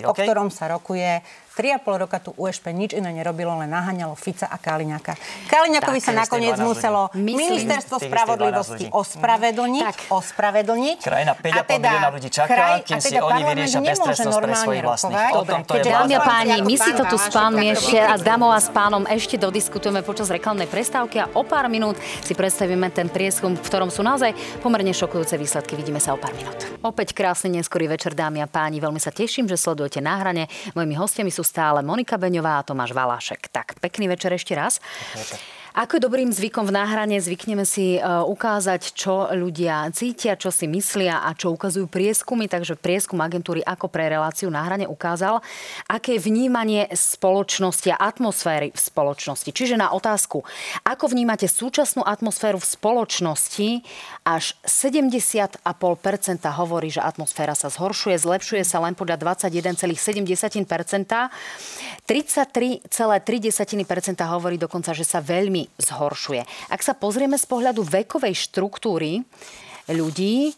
o ktorom sa rokuje, 3,5 roka tu USP nič iné nerobilo, len naháňalo Fica a Kaliňaka. Kaliňakovi sa nakoniec muselo ministerstvo spravodlivosti ospravedlniť, tak. ospravedlniť. Krajina 5,5 teda, milióna ľudí čaká, kraj, kým si teda oni vyriešia beztrestnosť pre svojich vlastných. Je Dámy a páni, my si to tu s pánmi ešte a s dámou a s pánom ešte dodiskutujeme počas reklamnej prestávky a o pár minút si predstavíme ten prieskum, v ktorom sú naozaj pomerne šokujúce výsledky. Vidíme sa o pár minút. Opäť krásny neskorý večer, dámy a páni. Veľmi sa teším, že sledujete na hrane. Mojimi hostiami sú stále Monika Beňová a Tomáš Valášek. Tak, pekný večer ešte raz. Ako je dobrým zvykom v náhrane, zvykneme si e, ukázať, čo ľudia cítia, čo si myslia a čo ukazujú prieskumy. Takže prieskum agentúry ako pre reláciu na hrane ukázal, aké je vnímanie spoločnosti a atmosféry v spoločnosti. Čiže na otázku, ako vnímate súčasnú atmosféru v spoločnosti, až 70,5% hovorí, že atmosféra sa zhoršuje, zlepšuje sa len podľa 21,7%. 33,3% hovorí dokonca, že sa veľmi zhoršuje. Ak sa pozrieme z pohľadu vekovej štruktúry ľudí,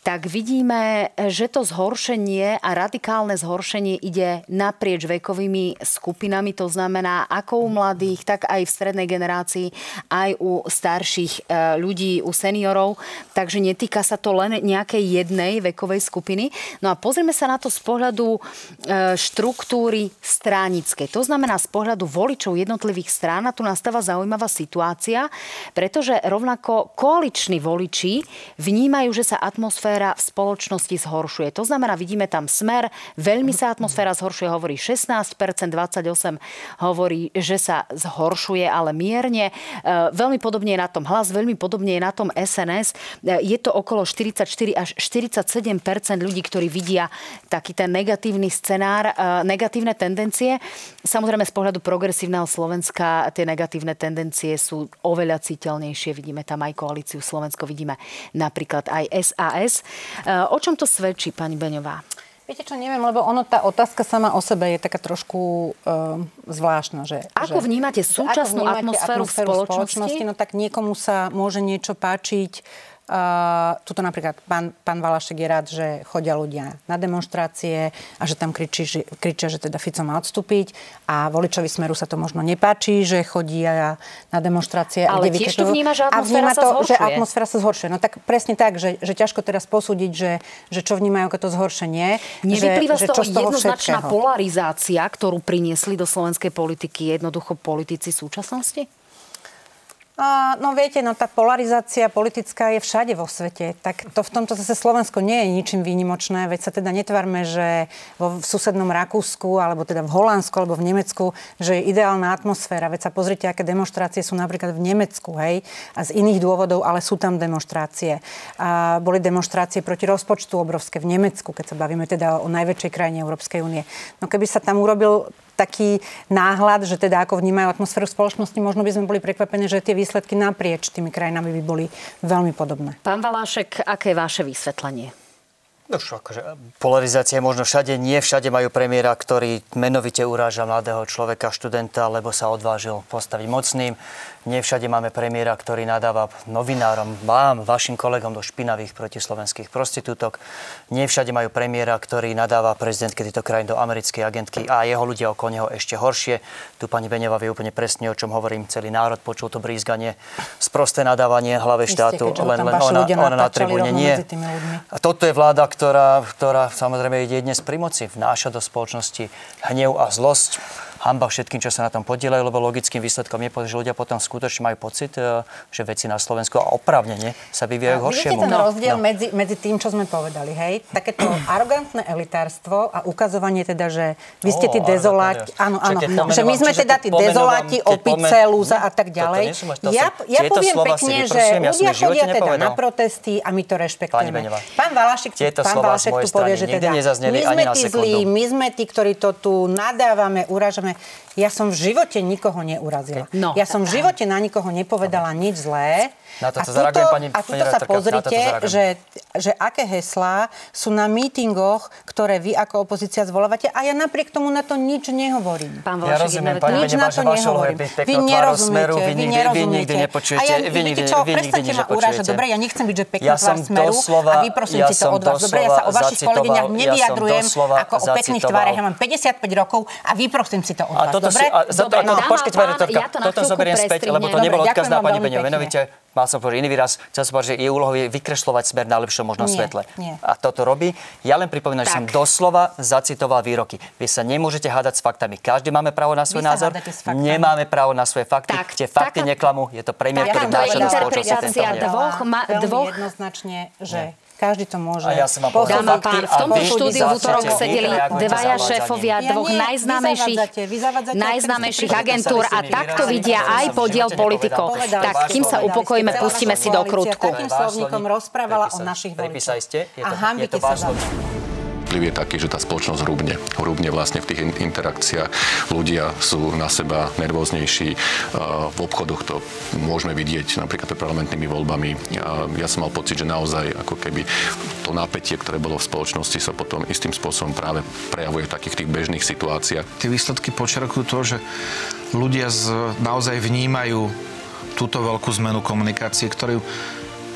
tak vidíme, že to zhoršenie a radikálne zhoršenie ide naprieč vekovými skupinami. To znamená, ako u mladých, tak aj v strednej generácii, aj u starších e, ľudí, u seniorov. Takže netýka sa to len nejakej jednej vekovej skupiny. No a pozrieme sa na to z pohľadu e, štruktúry stránickej. To znamená z pohľadu voličov jednotlivých strán. A tu nastáva zaujímavá situácia, pretože rovnako koaliční voliči vnímajú, že sa atmosféra atmosféra v spoločnosti zhoršuje. To znamená, vidíme tam smer, veľmi sa atmosféra zhoršuje, hovorí 16%, 28% hovorí, že sa zhoršuje, ale mierne. E, veľmi podobne je na tom hlas, veľmi podobne je na tom SNS. E, je to okolo 44 až 47% ľudí, ktorí vidia taký ten negatívny scenár, e, negatívne tendencie. Samozrejme z pohľadu progresívneho Slovenska tie negatívne tendencie sú oveľa citeľnejšie. Vidíme tam aj koalíciu Slovensko, vidíme napríklad aj SAS. O čom to svedčí, pani Beňová? Viete čo, neviem, lebo ono, tá otázka sama o sebe je taká trošku uh, zvláštna. Že, ako že, vnímate súčasnú vnímate atmosféru, atmosféru v spoločnosti? spoločnosti? No tak niekomu sa môže niečo páčiť Uh, tuto napríklad pán, pán Valašek je rád, že chodia ľudia na demonstrácie a že tam kričí, že, kričia, že teda Fico má odstúpiť a voličovi Smeru sa to možno nepáči, že chodia na demonstrácie. Ale tiež to vníma, že atmosféra sa to, zhoršuje. že atmosféra sa zhoršuje. No tak presne tak, že, že ťažko teraz posúdiť, že, že čo vnímajú ako to zhoršenie. Nevyplýva že, z toho, čo z toho jednoznačná všetkého. polarizácia, ktorú priniesli do slovenskej politiky jednoducho politici súčasnosti? No viete, no tá polarizácia politická je všade vo svete. Tak to v tomto zase Slovensko nie je ničím výnimočné, veď sa teda netvarme, že vo v susednom Rakúsku, alebo teda v Holandsku, alebo v Nemecku, že je ideálna atmosféra. Veď sa pozrite, aké demonstrácie sú napríklad v Nemecku, hej, a z iných dôvodov, ale sú tam demonstrácie. A boli demonstrácie proti rozpočtu obrovské v Nemecku, keď sa bavíme teda o najväčšej krajine Európskej únie. No keby sa tam urobil taký náhľad, že teda ako vnímajú atmosféru spoločnosti, možno by sme boli prekvapení, že tie výsledky naprieč tými krajinami by boli veľmi podobné. Pán Valášek, aké je vaše vysvetlenie? No čo, akože polarizácia je možno všade. Nie všade majú premiéra, ktorý menovite uráža mladého človeka, študenta, lebo sa odvážil postaviť mocným. Nie všade máme premiéra, ktorý nadáva novinárom, vám, vašim kolegom do špinavých protislovenských prostitútok. Nie všade majú premiéra, ktorý nadáva prezidentke týchto krajín do americkej agentky a jeho ľudia okolo neho ešte horšie. Tu pani Beneva vie úplne presne, o čom hovorím. Celý národ počul to brízganie, sprosté nadávanie hlave štátu, Isté, len, len ona, ona na tribúne nie. A toto je vláda, ktorá, ktorá samozrejme ide dnes pri moci, vnáša do spoločnosti hnev a zlosť hamba všetkým, čo sa na tom podielajú, lebo logickým výsledkom je, že ľudia potom skutočne majú pocit, e, že veci na Slovensku a opravnene sa vyvíjajú a horšiemu. Vidíte ten no, rozdiel no. Medzi, medzi tým, čo sme povedali, hej? Takéto <clears throat> arogantné elitárstvo a ukazovanie teda, že vy ste tí dezoláti. Áno, áno. No, že my sme teda tí dezoláti, opice, lúza a tak ďalej. Ja, ja poviem pekne, že ľudia chodia teda na protesty a my to rešpektujeme. Pán Valašek, pán Valašek tu povie, že teda my sme tí zlí, my sme tí, ktorí to tu nadávame, urážame стороны, ja som v živote nikoho neurazila. No. Ja som v živote na nikoho nepovedala nič zlé. Na to, a tuto, pani, a tuto sa pozrite, že, že aké heslá sú na mítingoch, ktoré vy ako opozícia zvolávate a ja napriek tomu na to nič nehovorím. Pán Vlašek, ja rozumiem, pani nič na to nehovorím. Vy nerozumiete, vy, vy nerozumiete. Vy nikdy nepočujete. A ja, vy nikdy, čo, vy nikdy ma urážať. Dobre, ja nechcem byť, že pekná ja tvár smeru a vyprosím si to od vás. Dobre, ja sa o vašich kolegyňach nevyjadrujem ako o pekných tvárach. Ja mám 55 rokov a vyprosím si to od vás. Dobre? Počkajte, pani rektorka, toto zoberiem späť, lebo to nebol odkaz na pani Beňo. Menovite mal som povedať iný výraz, chcel som povedať, že jej úlohou je vykresľovať smer na lepšom možnom nie, svetle. Nie. A toto robí. Ja len pripomínam, že som doslova zacitoval výroky. Vy sa nemôžete hádať s faktami. Každý máme právo na svoj názor. Nemáme právo na svoje fakty. Tak, Tie fakty taká, neklamú. Je to premiér, ktorý náša do spoločnosti tento dvoch, ma, dvoch... jednoznačne, že... Nie každý to môže A ja som vám povedal Dáma fakty pán, v a tomto štúdiu v útorok sedeli dvaja šéfovia Ja dvoch nie, vy najznámejších, vy zavádzate, najznámejších agentúr a takto vidia aj podiel politikov. Tak kým sa upokojíme, pustíme si do krútku. Takým slovníkom slovník. rozprávala o našich voličoch. A hambite sa za. Vplyv je taký, že tá spoločnosť hrubne. Hrubne vlastne v tých in- interakciách. Ľudia sú na seba nervóznejší. Uh, V obchodoch to môžeme vidieť napríklad pred parlamentnými voľbami. Ja som mal pocit, že naozaj ako keby to napätie, ktoré bolo v spoločnosti, sa potom istým spôsobom práve prejavuje v takých tých bežných situáciách. Tie výsledky počerkujú to, že ľudia z, naozaj vnímajú túto veľkú zmenu komunikácie, ktorú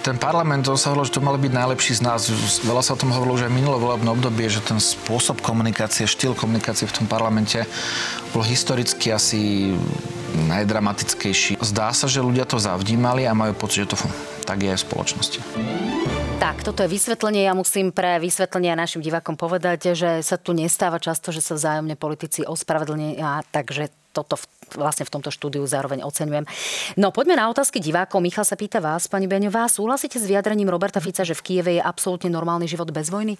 ten parlament to sa hovorilo, že to mali byť najlepší z nás. Veľa sa o tom hovorilo už aj minulé volebné obdobie, že ten spôsob komunikácie, štýl komunikácie v tom parlamente bol historicky asi najdramatickejší. Zdá sa, že ľudia to zavnímali a majú pocit, že to tak je aj v spoločnosti. Tak, toto je vysvetlenie. Ja musím pre vysvetlenie našim divákom povedať, že sa tu nestáva často, že sa vzájomne politici ospravedlnia, takže toto v, vlastne v tomto štúdiu zároveň oceňujem. No poďme na otázky divákov. Michal sa pýta vás, pani Beňová, súhlasíte s vyjadrením Roberta Fica, že v Kieve je absolútne normálny život bez vojny?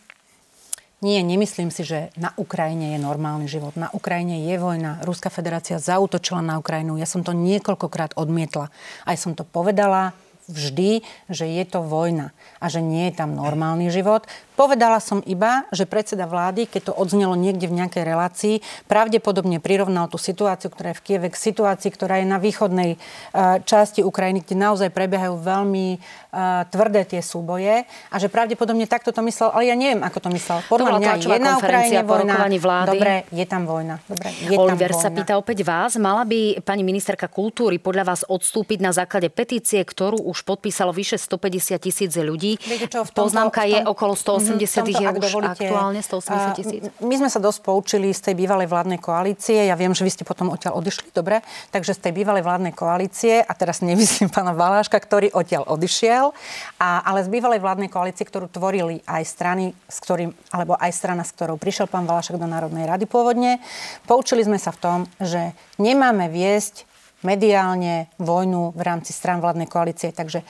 Nie, nemyslím si, že na Ukrajine je normálny život. Na Ukrajine je vojna. Ruská federácia zautočila na Ukrajinu. Ja som to niekoľkokrát odmietla. Aj som to povedala vždy, že je to vojna a že nie je tam normálny život. Povedala som iba, že predseda vlády, keď to odznelo niekde v nejakej relácii, pravdepodobne prirovnal tú situáciu, ktorá je v Kieve, k situácii, ktorá je na východnej uh, časti Ukrajiny, kde naozaj prebiehajú veľmi uh, tvrdé tie súboje a že pravdepodobne takto to myslel, ale ja neviem, ako to myslel. Podľa bola mňa je na Ukrajine vojna. vlády. Dobre, je tam vojna. Dobre, je Oliver tam sa vojna. pýta opäť vás, mala by pani ministerka kultúry podľa vás odstúpiť na základe petície, ktorú už podpísalo vyše 150 tisíc ľudí. Viete čo, v tomto- Poznámka v je tom- okolo 180 Mhm, v tomto, je už dovolíte, aktuálne 180 tisíc. My sme sa dosť poučili z tej bývalej vládnej koalície. Ja viem, že vy ste potom odtiaľ odišli, dobre? Takže z tej bývalej vládnej koalície, a teraz nemyslím <laughs> pána Valáška, ktorý odtiaľ odišiel, a, ale z bývalej vládnej koalície, ktorú tvorili aj strany, s ktorým, alebo aj strana, s ktorou prišiel pán Valášek do Národnej rady pôvodne, poučili sme sa v tom, že nemáme viesť mediálne vojnu v rámci stran vládnej koalície. Takže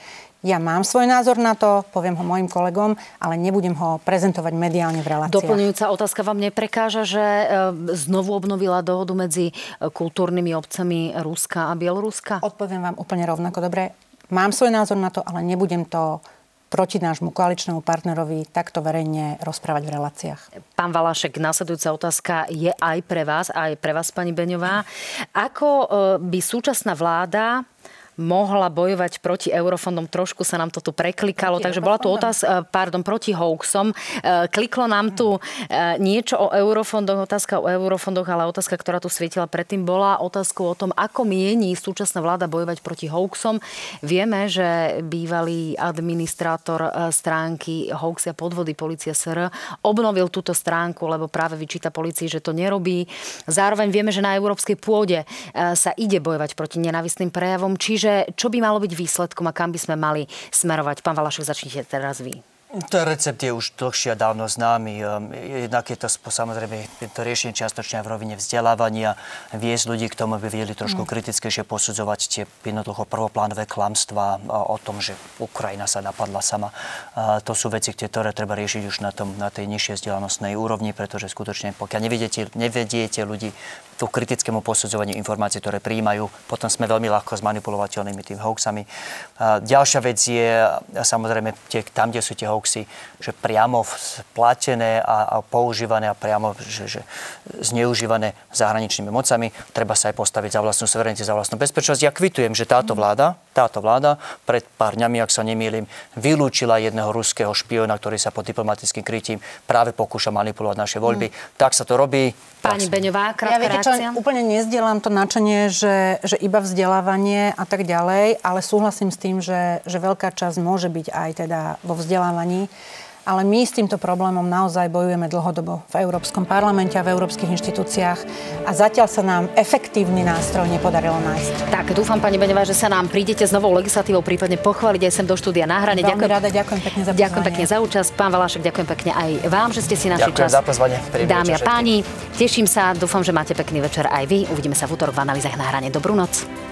ja mám svoj názor na to, poviem ho mojim kolegom, ale nebudem ho prezentovať mediálne v reláciách. Doplňujúca otázka vám neprekáža, že e, znovu obnovila dohodu medzi e, kultúrnymi obcami Ruska a Bieloruska? Odpoviem vám úplne rovnako. Dobre, mám svoj názor na to, ale nebudem to proti nášmu koaličnému partnerovi takto verejne rozprávať v reláciách. Pán Valašek, následujúca otázka je aj pre vás, aj pre vás, pani Beňová. Ako e, by súčasná vláda mohla bojovať proti eurofondom. Trošku sa nám to tu preklikalo, Proti takže bola tu eurofondom? otázka, pardon, proti hoaxom. E, Kliklo nám tu e, niečo o eurofondoch, otázka o eurofondoch, ale otázka, ktorá tu svietila predtým, bola otázkou o tom, ako mieni súčasná vláda bojovať proti hoaxom. Vieme, že bývalý administrátor stránky Hoaxy a podvody Policia SR obnovil túto stránku, lebo práve vyčíta policii, že to nerobí. Zároveň vieme, že na európskej pôde sa ide bojovať proti nenavistným prejavom. Čiže čo by malo byť výsledkom a kam by sme mali smerovať? Pán Valašek, začnite teraz vy. Ten recept je už dlhšie a dávno známy. Um, Jednak je to samozrejme je to riešenie čiastočne v rovine vzdelávania, viesť ľudí k tomu, aby vedeli trošku kritickejšie posudzovať tie jednoducho prvoplánové klamstvá o tom, že Ukrajina sa napadla sama. To sú veci, ktoré treba riešiť už na, tom, na tej nižšej vzdelanostnej úrovni, pretože skutočne pokiaľ nevediete, nevediete ľudí ku kritickému posudzovaniu informácií, ktoré príjmajú, potom sme veľmi ľahko zmanipulovateľnými tými hoaxami. Ďalšia vec je samozrejme tie, tam, kde sú tie hoaxy, že priamo platené a, a používané a priamo že, že zneužívané zahraničnými mocami. Treba sa aj postaviť za vlastnú suverenitu, za vlastnú bezpečnosť. Ja kvitujem, že táto vláda, táto vláda pred pár dňami, ak sa nemýlim, vylúčila jedného ruského špiona, ktorý sa pod diplomatickým krytím práve pokúša manipulovať naše voľby. Tak sa to robí. Pani Beňová, Ja krátka viete čo, úplne nezdielam to načenie, že, že iba vzdelávanie a tak ďalej, ale súhlasím s tým, že, že veľká časť môže byť aj teda vo vzdelávaní. Ale my s týmto problémom naozaj bojujeme dlhodobo v Európskom parlamente a v európskych inštitúciách a zatiaľ sa nám efektívny nástroj nepodarilo nájsť. Tak, dúfam, pani Beňová, že sa nám prídete s novou legislatívou, prípadne pochváliť aj sem do štúdia na hrane. Veľmi rada, ďakujem pekne za Ďakujem pozvanie. pekne za účasť. Pán Valašek, ďakujem pekne aj vám, že ste si našli Ďakujem čas. za pozvanie. Príjemný Dámy a páni, teším sa, dúfam, že máte pekný večer aj vy. Uvidíme sa v útorok v analýzach na hrane. Dobrú noc.